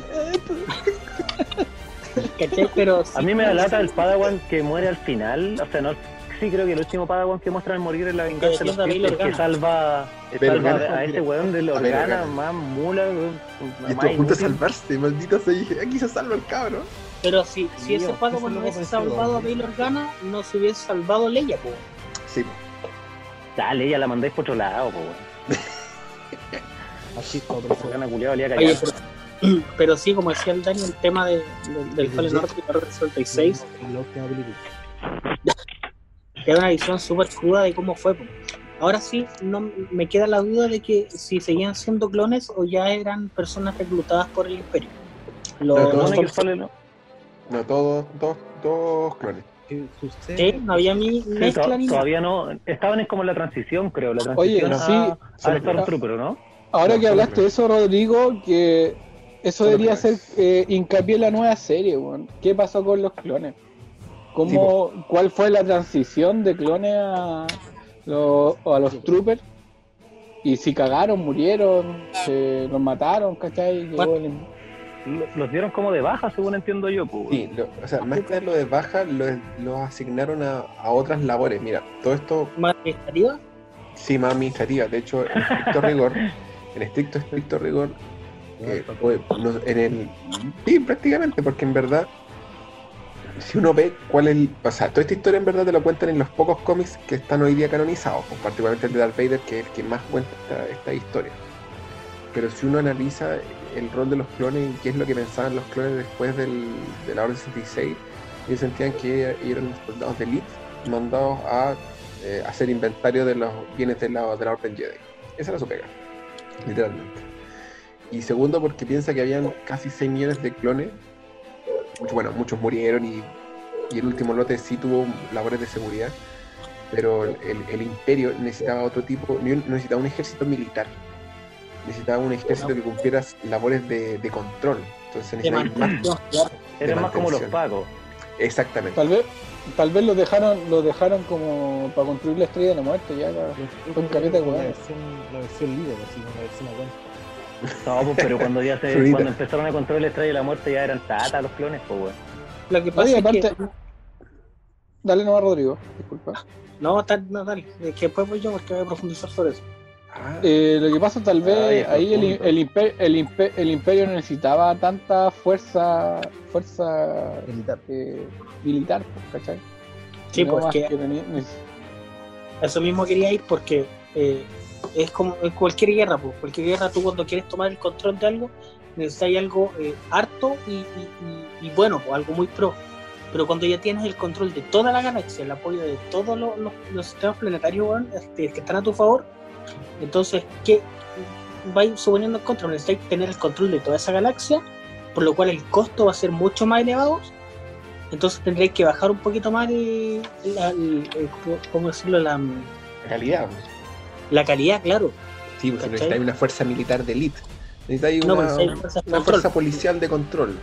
¿cachai? Pero A mí me da lata el Padawan que muere al final. O sea, no. Sí, creo que el último Padawan que muestran morir en la venganza de los el que salva, salva a ese weón de A Bail Organa, más mula, weón, Y más estuvo a punto de inútil. salvarse, maldito sea. y dije, aquí se salva el cabrón. Pero si, si ese Padawan no hubiese salvado a. Bail Organa, no se hubiese salvado Leia, pues. Sí, Dale, ya la mandáis por otro lado, po, todo, pero Oye, pero, pero sí, como decía el Dani, el tema de, de- del Fallen Order y Order 66, En la última película. que era una visión súper cruda de cómo fue. Ahora sí, no me queda la duda de que si seguían siendo clones o ya eran personas reclutadas por el Imperio. Los todos Storm- Fallen- no, todos, todos, todos clones. Sí, no había mi Sí, to- todavía no. Estaban en como la transición, creo. La Oye, transición sí, a, a Stormtrooper, ¿no? Ahora No, que hablaste de eso, Rodrigo, que eso debería los ser clones. eh, hincapié en la nueva serie, weón. ¿Qué pasó con los clones? ¿Cómo, ¿Cuál fue la transición de clones a, los- a los troopers? Y si cagaron, murieron, se los mataron, ¿cachai? Llegó el- Lo- Los dieron como de baja, según entiendo yo, pues. Sí, lo- o sea, más que darlo de baja, lo, lo asignaron a, a otras labores. Mira, todo esto ¿Más administrativa? sí más administrativa. De hecho, en estricto rigor, en estricto, estricto rigor, eh, pues, no- en el. Sí, prácticamente, porque en verdad, si uno ve cuál es. el- O sea, toda esta historia en verdad te lo cuentan en los pocos cómics que están hoy día canonizados, pues, particularmente el de Darth Vader, que es el que más cuenta esta, esta historia. Pero si uno analiza el rol de los clones y qué es lo que pensaban los clones después del, de la Orden 66, ellos sentían que eran soldados de elite mandados a eh, hacer inventario de los bienes de la, de la Orden Jedi. Esa era su pega, literalmente. Y segundo, porque piensa que habían casi 6 millones de clones. Mucho- bueno, muchos murieron y, y el último lote sí tuvo labores de seguridad. Pero el, el imperio necesitaba otro tipo, necesitaba un ejército militar. Necesitaba un ejército que cumpliera labores de, de control. Entonces necesitaba más, Eran más como los pagos. Exactamente. Tal vez, tal vez lo dejaron, lo dejaron como para construir la estrella de la muerte, ya caleta de la versión, la versión líder, así como la versión aguanta. No, pues, pero cuando ya se, cuando empezaron a controlar la estrella de la muerte ya eran tata los clones, pues weón. Lo que pasa Oye, es que. aparte, dale nomás Rodrigo, disculpa. No, tal, no, dale. Es que después voy yo porque voy a profundizar sobre eso. Ah, Eh, lo que pasa tal vez Ay, ahí el, el, imper- el, imper- el imperio no necesitaba tanta fuerza fuerza Militar. eh, militar, ¿cachai? Sí, No más que que veni- neces- eso mismo quería ir porque eh, es como en cualquier guerra, pues. Cualquier guerra, tú cuando quieres tomar el control de algo, necesitas algo eh, harto y, y- y- y bueno, pues, algo muy pro. Pero cuando ya tienes el control de toda la galaxia, el apoyo de todos los, los- los sistemas planetarios este, que están a tu favor, entonces, ¿qué vais suponiendo en contra? Necesitáis tener el control de toda esa galaxia, por lo cual el costo va a ser mucho más elevado. Entonces tendréis que bajar un poquito más el, la- el- el- ¿cómo decirlo? La, realidad. pues. la calidad, claro. Sí, ¿Cachai? necesitáis una fuerza militar de elite. Necesitáis No, una, control. fuerza policial de control.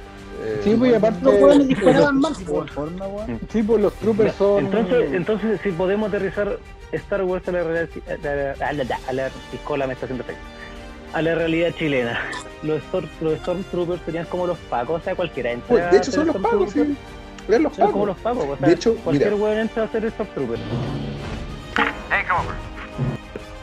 Eh, Sí, pues y aparte disparaban mal, ¿De pues. igual forma, weón? sí, pues los troopers son Entonces, entonces si podemos aterrizar Star Wars a la realidad, a la, a la, me está haciendo efecto. a la realidad chilena. Los, Storm- los Stormtroopers serían como los pacos, o sea, cualquiera entra Pues, de hecho son los pagos, Stormtrooper. sí. Vean los Son como pagos. los pacos, o sea, De hecho, cualquier mira. weón entra a ser Stormtrooper. Take over.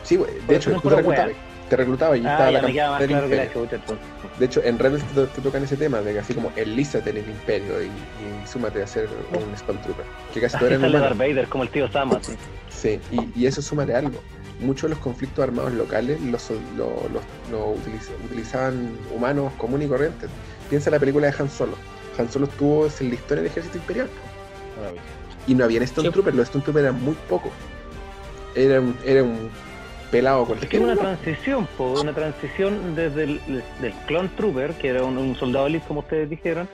Sí, güey, de Por hecho, tú te fuera reclutaba. Te reclutaba y Ah, estaba ya la me queda más claro que la chucha, entonces. De hecho, en Rebels te, te tocan ese tema, de que así como enlízate en el Imperio y, y súmate a ser un Stormtrooper. Que casi eran sale humanos. Darth Vader, como el tío Sam, así. Sí, y, y eso súmate algo. Muchos de los conflictos armados locales los, lo, los- lo utiliz- utilizaban humanos comunes y corrientes. Piensa en la película de Han Solo. Han Solo estuvo en la historia del ejército imperial. Y no habían Stormtroopers, los Stormtroopers eran muy pocos. Era un, era un pelado Es que cualquiera. una transición, po, una transición desde el del Clone Trooper, que era un, un soldado elite, como ustedes dijeron,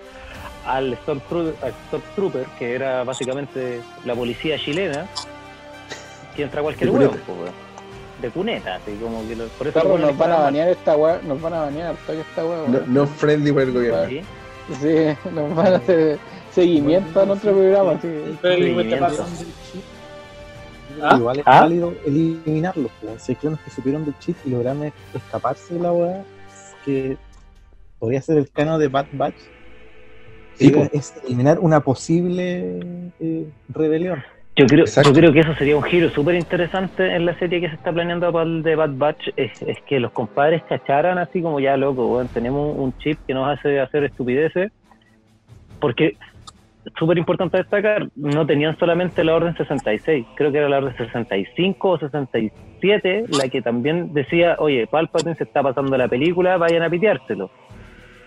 al Stormtrooper, al Stormtrooper, que era básicamente la policía chilena, que entra cualquier huevo, de cuneta, así como que lo- por eso los nos van a banear esta weá, nos van a banear toda esta weá. No, friendly por el gobierno. ¿sí? Sí, nos van a hacer seguimiento a nuestro programa, sí. Bien. ¿Ah? Igual es ¿Ah? válido eliminarlos, pues. Si hay clones que supieron del chip y lograron es- escaparse de la weá, que podría ser el cano de Bad Batch. Sí, es eliminar una posible eh, rebelión. Yo creo, Exacto. yo creo que eso sería un giro súper interesante en la serie que se está planeando para el de Bad Batch, es, es que los compadres cacharan así como ya loco, weón, tenemos un chip que nos hace hacer estupideces, porque súper importante destacar, no tenían solamente la orden 66, creo que era la orden 65 o 67 la que también decía, oye, Palpatine se está pasando la película, vayan a piteárselo.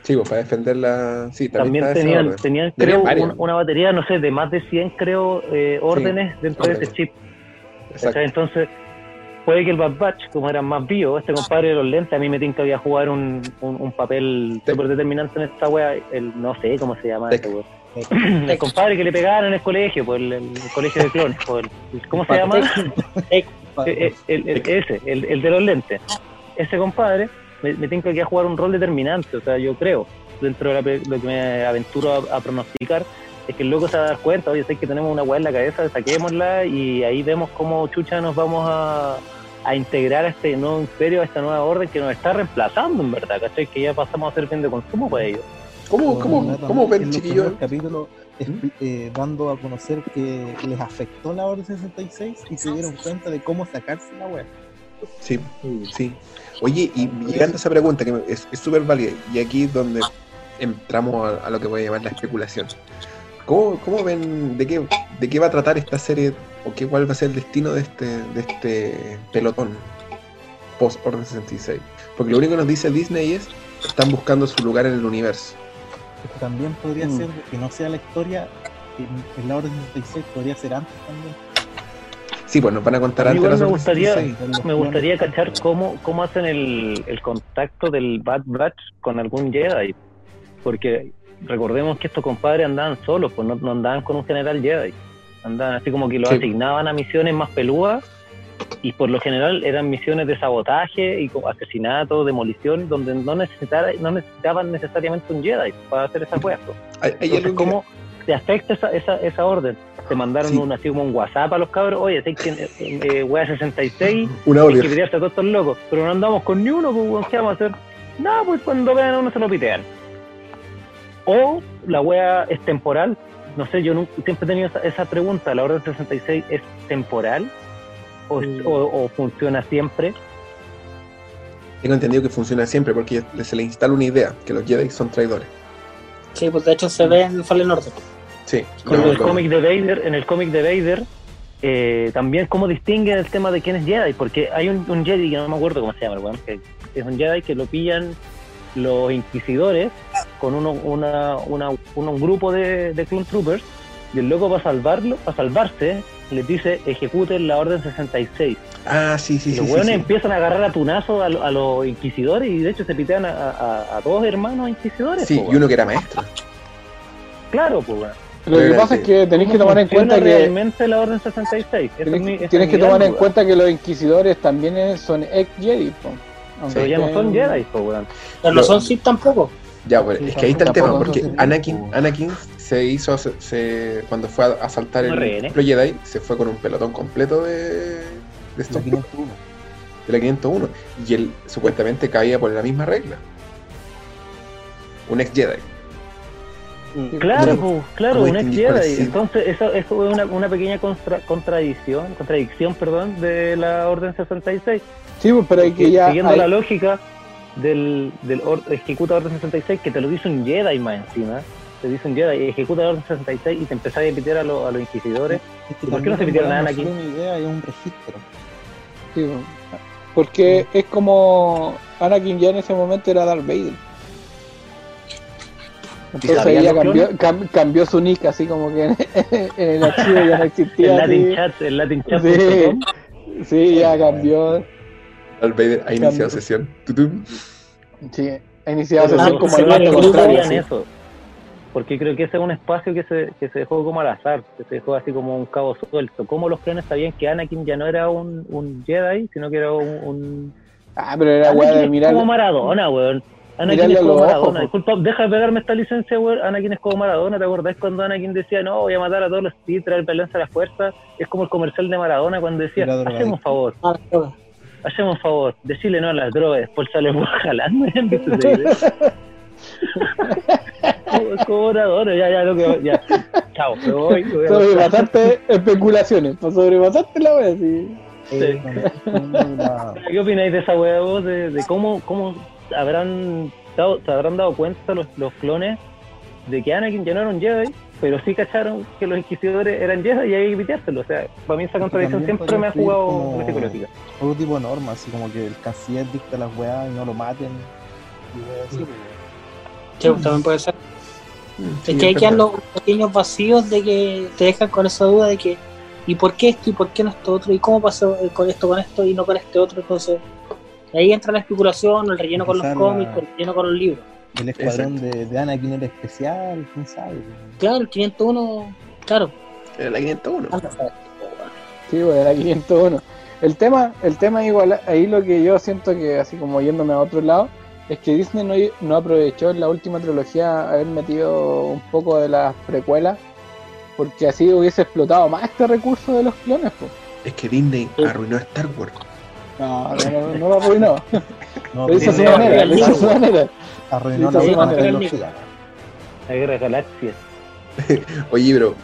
Sí, pues para defender la. Sí, también, tenían, tenían creo, varios. un- una batería, no sé, de más de 100, creo, eh, órdenes dentro de ese chip. Exacto. Entonces, puede que el Bad Batch, como eran más vivos, este compadre de los lentes, a mí me tinca que había jugar un, un, un papel súper determinante en esta wea, el, no sé cómo se llama este wea. El compadre que le pegaban en el colegio, pues el, el colegio de clones, pues, el- ¿cómo se llama? Eh, eh, el, el- ese, el, el de los lentes. Ese compadre me, me tengo que a jugar un rol determinante, o sea, yo creo, dentro de la lo que me aventuro a, a pronosticar, es que el loco se va a dar cuenta, oye, sé que tenemos una weá en la cabeza, saquémosla y ahí vemos cómo chucha nos vamos a, a integrar a este nuevo imperio, a esta nueva orden que nos está reemplazando, en verdad, ¿cachai? Que ya pasamos a ser bien de consumo para ellos. ¿Cómo, cómo, cómo en ven, los chiquillos? primeros capítulos expli- eh, dando a conocer que les afectó la Orden 66 y se dieron cuenta de cómo sacarse la web. Sí, sí. Oye, y llegando a esa pregunta, que me- es súper válida, y aquí es donde entramos a, a lo que voy a llamar la especulación. ¿Cómo, cómo ven, de qué, de qué va a tratar esta serie, o qué, cuál va a ser el destino de este, de este pelotón post Orden 66? Porque lo único que nos dice Disney es, están buscando su lugar en el universo. También podría Mm. ser, que no sea la historia, en, en la Orden 66 podría ser antes también. Sí, pues nos van a contar antes igual me gustaría, 66. me gustaría cachar cómo, cómo hacen el, el contacto del Bad Batch con algún Jedi. Porque recordemos que estos compadres andaban solos, pues no, no andaban con un general Jedi. Andaban así como que los Sí. asignaban a misiones más pelúas y por lo general eran misiones de sabotaje y asesinato, demolición, donde no, necesitara, no necesitaban necesariamente un Jedi para hacer esas pues. Entonces, que- ¿cómo te afecta esa, esa, esa orden? Te mandaron Sí. un, así como un WhatsApp a los cabros, oye, sé que eh, eh, wea 66, Un hay que pitearse a todos estos locos, pero no andamos con ni uno, pues, ¿qué vamos a hacer? No, pues cuando vean a uno se lo pitean. O la wea es temporal, no sé, yo nunca, siempre he tenido esa, esa pregunta, ¿la orden 66 es temporal? ¿O, es- o- o funciona siempre? Tengo entendido que funciona siempre porque se le instala una idea, que los Jedi son traidores. Sí, pues de hecho se ve en Fallen Order. Sí. No, el cómic de Vader, en el cómic de Vader, eh, también cómo distinguen el tema de quién es Jedi, porque hay un, un Jedi que no me acuerdo cómo se llama, el weón, que es un Jedi que lo pillan los inquisidores con uno, una, una- un, un grupo de, de Clone Troopers y el loco para salvarlo, para salvarse, les dice ejecuten la orden 66. Ah, sí, sí, y los sí, weones sí. empiezan a agarrar a tunazo a, a los inquisidores y de hecho se pitean a, a- a dos hermanos inquisidores. Sí, po, y uno que era maestro. Claro, pues weón. Lo que pasa es que tenéis que ¿Cómo tomar en cuenta que realmente la orden 66. Esa Tienes, es mi- esa tienes es que tomar en cuenta que los inquisidores también son ex Jedi. po. Aunque Pero ya no son Jedi, po, weón. No son Sith tampoco. Ya, pues, Sí, es que ahí está el tema, porque Anakin. Anakin se hizo, se, se- cuando fue a asaltar el ¿eh? templo Jedi, se fue con un pelotón completo de, de La estos 501. de la 501, y él supuestamente caía por la misma regla. Un ex Jedi. Claro, ¿Cómo- pues, claro, cómo un ex distinguir cuál es Jedi. Sith? Entonces, eso, eso es una, una pequeña contra- contradicción, contradicción, perdón, de la orden 66. Sí, pues, pero hay que ya. Siguiendo hay- la lógica del, del or- ejecuta orden 66, que te lo dice un Jedi más encima. Te dice un Jedi, ejecuta la orden 66 y te empezás a pitear a, los- a los inquisidores. Es que ¿Y por qué no se también pidieron a no Anakin? solo una idea, es un registro. sí, pues. porque es como Anakin ya en ese momento era Darth Vader. Entonces ¿Sabían ahí ya los cambió, clones? cam- cambió su nick, así como que en, en el archivo ya no El existía. Latin así. Chat, el Latin Chat. Sí, sí, ya cambió. Darth Vader ha iniciado sesión. Tutum. Sí, ha iniciado Pero sesión no, como el el grupo, contrario. sí. eso. Porque creo que ese es un espacio que se, que se dejó como al azar, que se dejó así como un cabo suelto. ¿Cómo los clones sabían que Anakin ya no era un, un Jedi, sino que era un... un... Ah, pero era Anakin de mirar. como Maradona, weón. Anakin es como Maradona. Disculpa, deja de pegarme esta licencia, weón. Anakin es como Maradona. ¿Te acordás cuando Anakin decía, no, voy a matar a todos los Sith, traer balance a la fuerza? Es como el comercial de Maradona cuando decía, hacemos un favor, Ah, hacemos un favor, decirle no a las drogas, después sale weón, jalando. Como- Es como Maradona, ya, ya, lo que ya. Chao, me voy. voy Sobrepasaste especulaciones, pues sobrepasaste la wea, sí. Sí. ¿Qué opináis de esa weá vos? De, de cómo, cómo habrán dado, se habrán dado cuenta los, los clones de que Anakin ya no era un Jedi, pero sí cacharon que los inquisidores eran Jedi y hay que piteárselo. O sea, para mí esa contradicción siempre me ha jugado la psicológica. Otro tipo de normas, así como que el canciller dicta las weas y no lo maten. Y así, pues, Sí, pues, también puede ser. Sí, es que hay verdad. los pequeños vacíos de que te dejan con esa duda de que ¿y por qué esto y por qué no esto otro? ¿Y cómo pasó con esto con esto y no con este otro? Entonces, ahí entra la especulación, el relleno con los cómics, la- el relleno con los libros. El escuadrón de, de Anakin era especial, quién sabe. Claro, el 501, claro. Era la 501. anda a saber. Sí, era 501. El tema, el tema igual, ahí lo que yo siento que, así como yéndome a otro lado, es que Disney no, no aprovechó en la última trilogía haber metido un poco de las precuelas, porque así hubiese explotado más este recurso de los clones, pues. Es que Disney arruinó Star Wars. No, no, no, no lo arruinó. No, Lo hizo a su manera, lo hizo a su manera. arruinó la última trilogía. La guerra de galaxias. Oye, bro.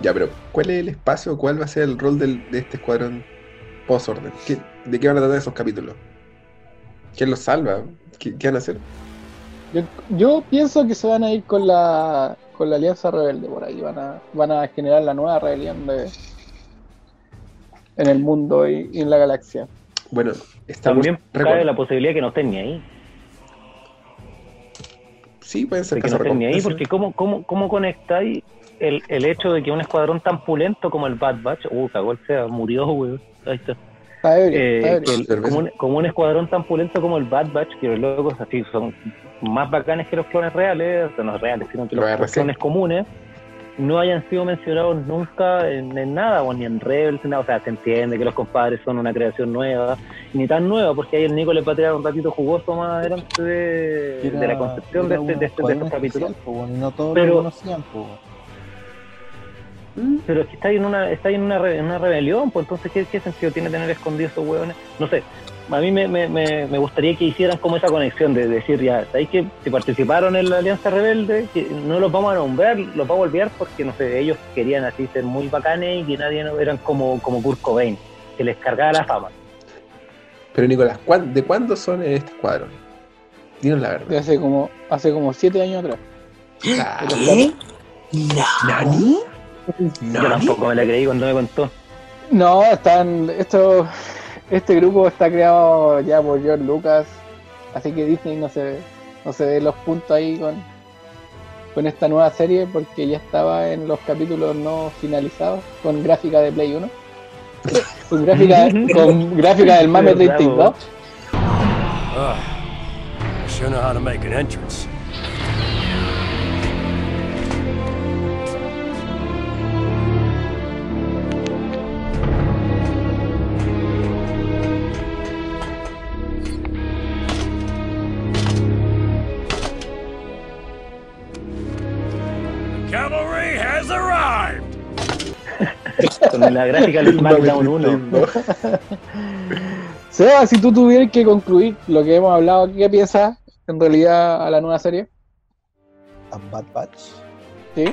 Ya, pero ¿cuál es el espacio? ¿Cuál va a ser el rol del- de este escuadrón post-orden. ¿Qué- ¿De qué van a tratar esos capítulos? ¿Quién los salva? ¿Qué, qué van a hacer? Yo, yo pienso que se van a ir con la con la Alianza Rebelde por ahí. Van a, van a generar la nueva rebelión de, en el mundo y, y en la galaxia. Bueno, Wars También cabe la posibilidad que no estén ni ahí. Sí, pueden ser de que no estén ni ahí, porque ¿cómo, cómo, cómo conectáis el, el hecho de que un escuadrón tan pulento como el Bad Batch, uh, cagó el SEA, murió, weón, ahí está. Eh, el- como, un, como un escuadrón tan pulento como el Bad Batch, que los locos así son más bacanes que los clones reales, o sea, no reales, sino que los, clones comunes, no hayan sido mencionados nunca en, en nada, o ni en Rebels, ni nada. o sea, se entiende que los compadres son una creación nueva, ni tan nueva, porque ahí el Nico le va a tirar un ratito jugoso más adelante de, Era- de la concepción de, este, un de, este- de estos capítulos. bueno, no todos Pero- lo conocían, po. Pero es que está ahí en una, está ahí en una, re- en una rebelión, pues entonces, ¿qué, qué sentido tiene tener escondidos esos hueones? No sé, a mí me, me, me, me gustaría que hicieran como esa conexión de decir, ya, ¿sabéis que si participaron en la Alianza Rebelde, que no los vamos a nombrar, los vamos a olvidar porque, no sé, ellos querían así ser muy bacanes y que nadie no, eran como, como Kurt Cobain, que les cargaba la fama. Pero Nicolás, ¿cuán- ¿de cuándo son en este escuadrón? Dinos la De verdad. hace como, hace como siete años atrás. ¿Qué? ¿Nani? Yo tampoco me la creí cuando me contó. No, están. Esto, este grupo está creado ya por George Lucas. Así que Disney no se, no se ve los puntos ahí con, con esta nueva serie porque ya estaba en los capítulos no finalizados con gráfica de Play 1. con gráfica, con gráfica del Mame Verdad, 32. Ah, I sure know how to make an entrance. Con la gráfica del SmackDown 1. Seba, si tú tuvieras que concluir lo que hemos hablado, ¿qué piensas en realidad a la nueva serie? A Bad Batch. ¿Sí?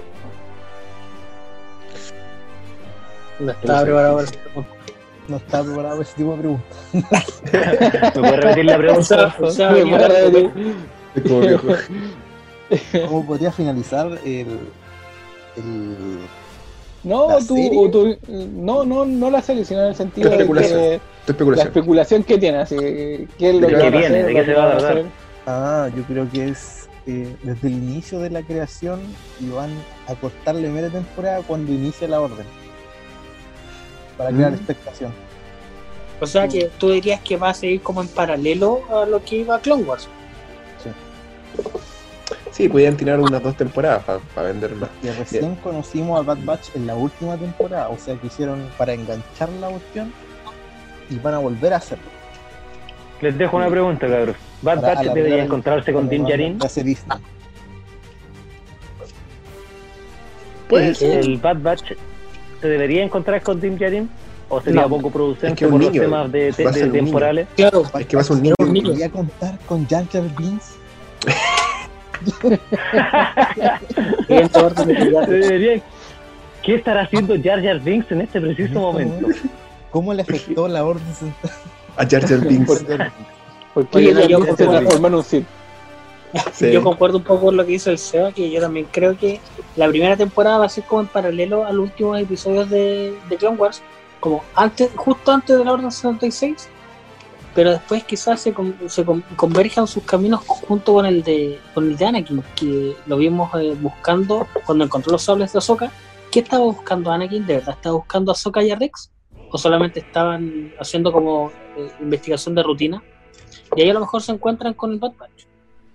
No estaba preparado para. No estaba preparado para ese tipo de preguntas. ¿Me puedes repetir la pregunta? sea, por o sea, favor? venía hablando- Es como viejo. ¿Cómo podría finalizar el. el No, ¿La tú, no, no, no la serie, sino en el sentido de especulación. que Tu la especulación. que tiene, así, qué es lo ¿De que a viene? hacer, ¿De qué se va a hacer. Ah, yo creo que es eh, desde el inicio de la creación y van a cortar la primera temporada cuando inicia la orden. Para crear Mm. expectación. O sea que tú dirías que va a seguir como en paralelo a lo que iba Clone Wars. Sí, podían tirar unas dos temporadas para vender más. Que recién conocimos a Bad Batch en la última temporada, o sea que hicieron para enganchar la cuestión y van a volver a hacerlo. Les dejo una pregunta, cabros. ¿Bad Para Batch debería encontrarse con Din Djarin? Ya se Disney. Puede ¿El, el Bad Batch se debería encontrar con Din Djarin? ¿O sería No, poco producente es que por los niño, temas de, temporales? Claro, Es que va a ser un niño. un niño. ¿Podría contar con Jar Jar Binks? Debería- ¿Qué estará haciendo Jar Jar Binks en este preciso momento? ¿Cómo le afectó la orden? A Jar Jar Binks. Porque Oye, yo concuerdo. un Sith. Sí. Yo concuerdo un poco con lo que dice el Seba, que yo también creo que la primera temporada va a ser como en paralelo a los últimos episodios de, de Clone Wars, como antes, justo antes de la Orden 76, pero después quizás se, con- se con- converjan sus caminos junto con el de con el de Anakin, que lo vimos eh, buscando cuando encontró los sables de Ahsoka. ¿Qué estaba buscando Anakin? ¿De verdad estaba buscando a Ahsoka y a Rex? ¿O solamente estaban haciendo como eh, investigación de rutina? Y ahí a lo mejor se encuentran con el Bad Batch.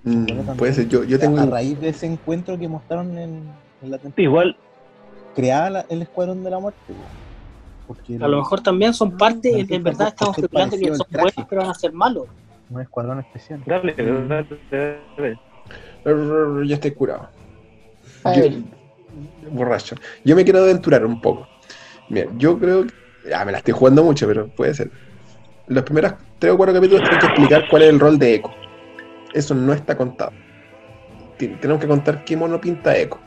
Mm, puede ser. Yo, yo tengo. A raíz de ese encuentro que mostraron en, en la temporada, Igual, creada la- el Escuadrón de la Muerte. Porque A lo mejor también son parte, en, Porque en verdad estamos especulando que son buenos, pero van a ser malos. un escuadrón especial. dale, dale, dale. Ya estoy curado. A Yo- ver, borracho. Yo me quiero aventurar un poco. Mira, yo creo que. Ya me la estoy jugando mucho, pero puede ser. Los primeros tres o cuatro capítulos tienen que explicar cuál es el rol de Echo. Eso no está contado. Tenemos que contar qué mono pinta Echo.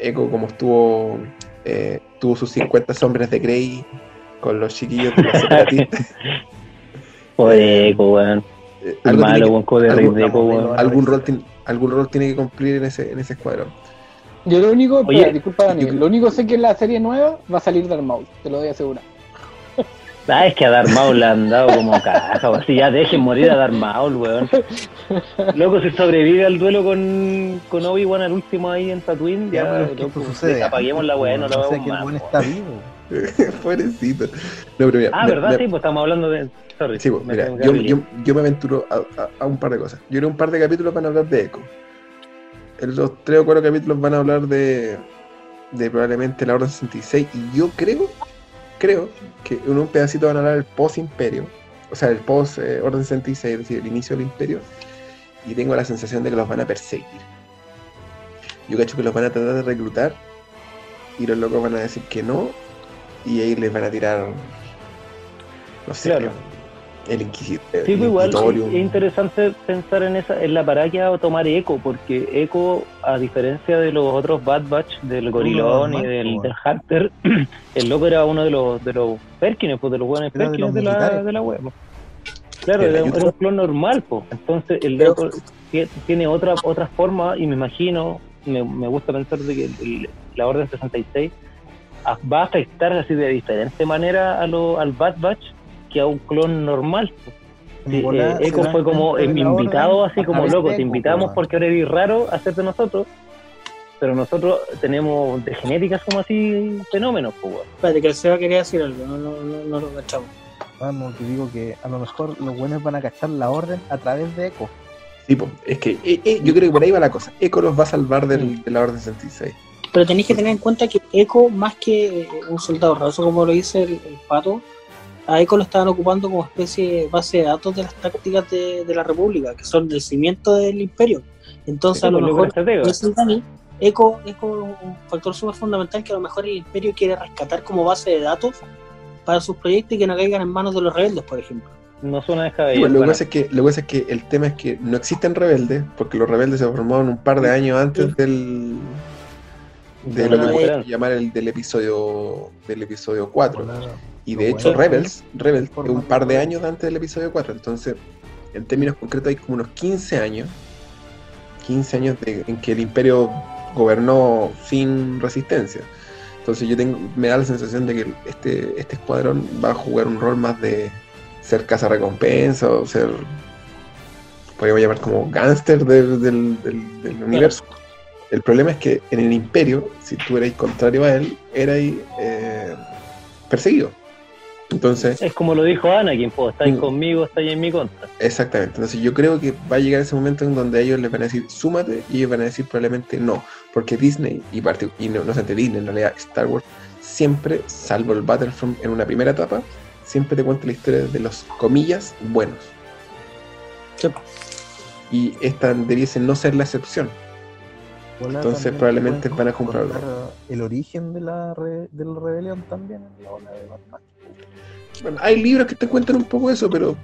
Echo, como estuvo. Eh, tuvo sus 50 sombras de Grey. con los chiquillos de los separatistas. Joder, Eco, weón. Eh, algún- Rey Deco, weón. algún rol, tiene- algún rol tiene que cumplir en ese, en ese escuadrón. Yo lo único, Oye, espera, disculpa Dani, yo- lo único que sé que en la serie nueva va a salir Darth Maul, te lo doy a asegurar. Ah, es que a Darth Maul le han dado como caja, weón. Si ya dejen morir a Darth Maul, weón. Loco, si sobrevive al duelo con, con Obi-Wan al último ahí en Tatooine, Ya, ya, pero es que loco, esto sucede. apaguemos la weá, no la O sea vemos que el más, po. está vivo. Pobrecito. No, pero mira, Ah, me- ¿verdad? me- Sí, pues estamos hablando de... Sorry. Sí, pues, me mira, yo, yo, yo me aventuro a, a- a un par de cosas. Yo creo un par de capítulos van a hablar de Echo. En los tres o cuatro capítulos van a hablar de, de probablemente la Orden 66. Y yo creo, creo que en un pedacito van a hablar del post-imperio. O sea, el post-Orden 66, es decir, el inicio del imperio. Y tengo la sensación de que los van a perseguir. Yo cacho que los van a tratar de reclutar. Y los locos van a decir que no. Y ahí les van a tirar. No sé. El Inquisidor. Sí, pues igual es interesante pensar en esa en la parada que a tomar Echo, porque Echo, a diferencia de los otros Bad Batch, del Gorilón y del, po, del Hunter, el loco era uno de los de los Perkins, pues de los buenos de Perkins de, la, de la web. Claro, De la era, un clon normal, pues. Entonces el Pero- loco tie- tiene otra otra forma y me imagino, me, me gusta pensar de que el- la Orden 66 a- va a afectar así de diferente manera a lo, al Bad Batch que a un clon normal. Sí, eh, fue como eh, invitado orden así como loco, te invitamos po, porque ahora eres raro a ser de nosotros, pero nosotros tenemos de genética como así fenómenos, pues. Espérate, que el Seba quería decir algo, no, no, no, no lo cachamos. Vamos, que digo que a lo mejor los buenos van a cachar la orden a través de Echo. Sí, es que eh, eh, yo creo que por ahí va la cosa. Echo los va a salvar del- de la Orden 66. Pero tenéis que tener en cuenta que Echo, más que eh, un soldado raso, como lo dice el, el pato, a Echo lo estaban ocupando como especie de base de datos de las tácticas de, de la República, que son del cimiento del imperio. Entonces, Sí, a lo pues, mejor, como Echo es un factor súper fundamental que a lo mejor el imperio quiere rescatar como base de datos para sus proyectos y que no caigan en manos de los rebeldes, por ejemplo. No suena Sí, descabellado. pues, lo, que pasa es que, lo que pasa es que el tema es que no existen rebeldes, porque los rebeldes se formaron un par de años antes del de lo que podemos llamar el del episodio del episodio 4. Volar- Y de hecho Rebels, Rebels es un par de años antes del episodio 4. Entonces, en términos concretos hay como unos 15 años. 15 años de- en que el imperio gobernó sin resistencia. Entonces yo tengo, me da la sensación de que este, este escuadrón va a jugar un rol más de ser recompensa o ser, podríamos llamar como gángster del, del- del- del universo. El problema es que en el imperio, si tú erais contrario a él, erais eh, perseguido. Entonces, Es como lo dijo Anakin, pues, estáis Mm. conmigo, estáis en mi contra. Exactamente. Entonces yo creo que va a llegar ese momento en donde ellos les van a decir súmate y ellos van a decir probablemente no. Porque Disney, y, y no, no solamente Disney, en realidad Star Wars, siempre, salvo el Battlefront en una primera etapa, siempre te cuenta la historia de los comillas buenos. Sí. Y esta debiese no ser la excepción. Entonces, probablemente van a comprarlo. El origen de la, re- de la rebelión también en la ola de Batman. Bueno, hay libros que te cuentan un poco eso, pero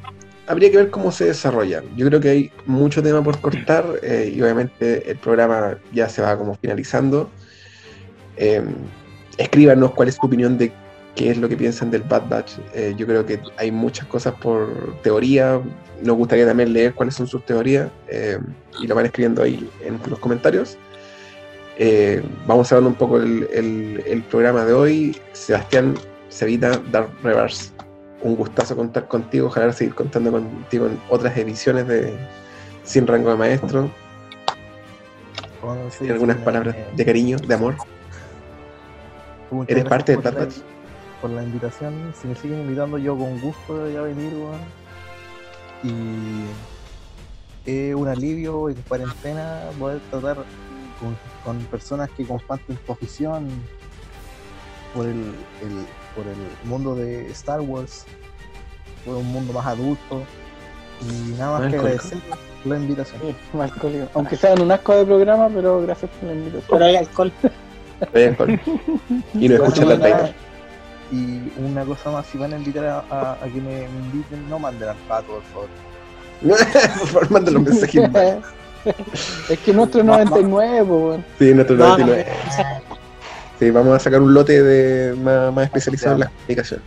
habría que ver cómo se desarrolla. Yo creo que hay mucho tema por cortar eh, y obviamente el programa ya se va como finalizando. Eh, escríbanos cuál es tu opinión de qué es lo que piensan del Bad Batch. Eh, yo creo que hay muchas cosas por teoría. Nos gustaría también leer cuáles son sus teorías eh, y lo van escribiendo ahí en los comentarios. Eh, vamos hablando un poco el, el- el programa de hoy. Sebastián Cevita, Dark Reverse. Un gustazo contar contigo. Ojalá seguir contando contigo en otras ediciones de Sin Rango de Maestro. Bueno, sí, ¿Tienes algunas sí, palabras eh, de cariño, de amor? ¿Eres parte Bad la- Batch? Por la invitación, si me siguen invitando, yo con gusto voy a venir, weón. Y es un alivio en cuarentena poder tratar con, con personas que comparten tu afición por el, el- por el mundo de Star Wars, por un mundo más adulto. Y nada más que agradecer la invitación. Sí, alcohólico. Aunque sea en un asco de programa, pero gracias por la invitación. Pero hay alcohol. Vaya alcohol. Y nos escuchan las taitas. Y una cosa más, si van a invitar a, a- a que me inviten, no manden al pato, por favor. por favor, manden los mensajes. es que nuestro es 99, pues, weón. Sí, nuestro No, 99. Sí, vamos a sacar un lote de más, más especializado en la comunicación.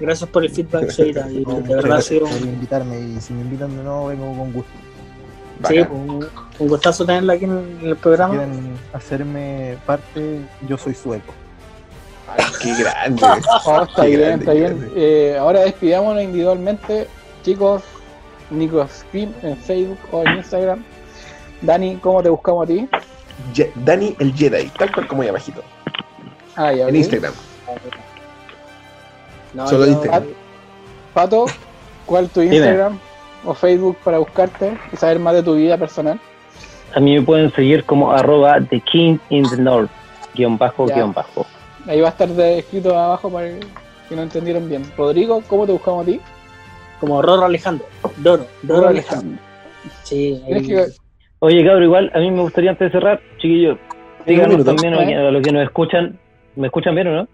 Gracias por el feedback, Seita. Y No, de verdad ha gracias sido por un, invitarme y si me invitan de nuevo vengo con gusto. sí, Bacán. un, un gustazo tenerla aquí en el Si programa. quieren hacerme parte, yo soy sueco. Ay, qué grande. Oh, está Qué bien, grande, está bien. Eh, ahora despidámonos individualmente. Chicos, Nico Scream en Facebook o en Instagram. Dani, ¿cómo te buscamos a ti? Ye- Dani el Jedi, tal cual como ahí abajito. Ah, ya, En. Instagram. No, Solo yo- Instagram. Pato, ¿cuál es tu Dime. Instagram o Facebook para buscarte y saber más de tu vida personal? A mí me pueden seguir como arroba The King in the North, guion bajo, Ya. guion bajo. Ahí va a estar de- escrito abajo para que no entendieron bien. Rodrigo, ¿cómo te buscamos a ti? Como Roro Alejandro. Doro. Doro Alejandro. Sí, ahí- que- Oye, cabrón, igual a mí me gustaría antes de cerrar, chiquillos, díganos también a, a los que nos escuchan, ¿me escuchan bien o no?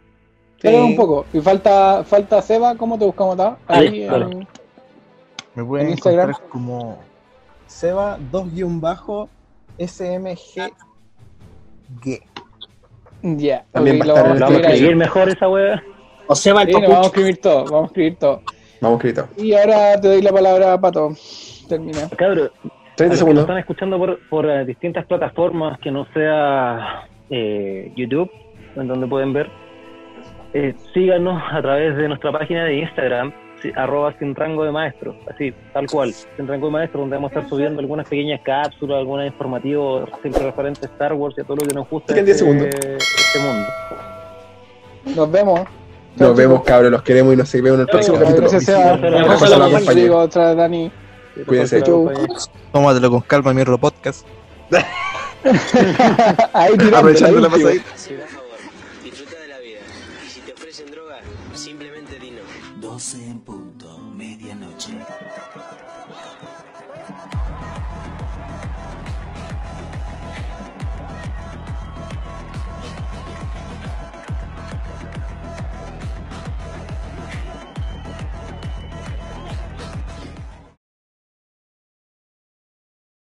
Sí. un poco. Y falta, falta Seba, ¿cómo te buscamos a Ahí, claro. en- Me pueden En Instagram. encontrar como Seba 2 bajo SMG G. Ya, También ok, va a lo estar vamos a Vamos a escribir ahí. escribir mejor esa wea. O Seba el Sí, nos vamos a escribir todo, vamos a escribir todo. Vamos, escrito. Y ahora te doy la palabra a Pato. Termina. Cabrón, a 30 los que nos segundos. están escuchando por, por eh, distintas plataformas que no sea eh, YouTube, en donde pueden ver, eh, síganos a través de nuestra página de Instagram, si- arroba sin rango de maestro, así, tal cual, sin rango de maestro, donde vamos a estar subiendo algunas pequeñas cápsulas, algunos informativos siempre referentes a Star Wars y a todo lo que nos gusta Quedan de 10 segundos. este, este mundo. Nos vemos. Nos vemos, cabros, los queremos y nos vemos en el próximo capítulo. gracias, Cuídense. Chau. Tómatelo con calma, mierda podcast. Ahí tirando, Aprovechando la pasadita.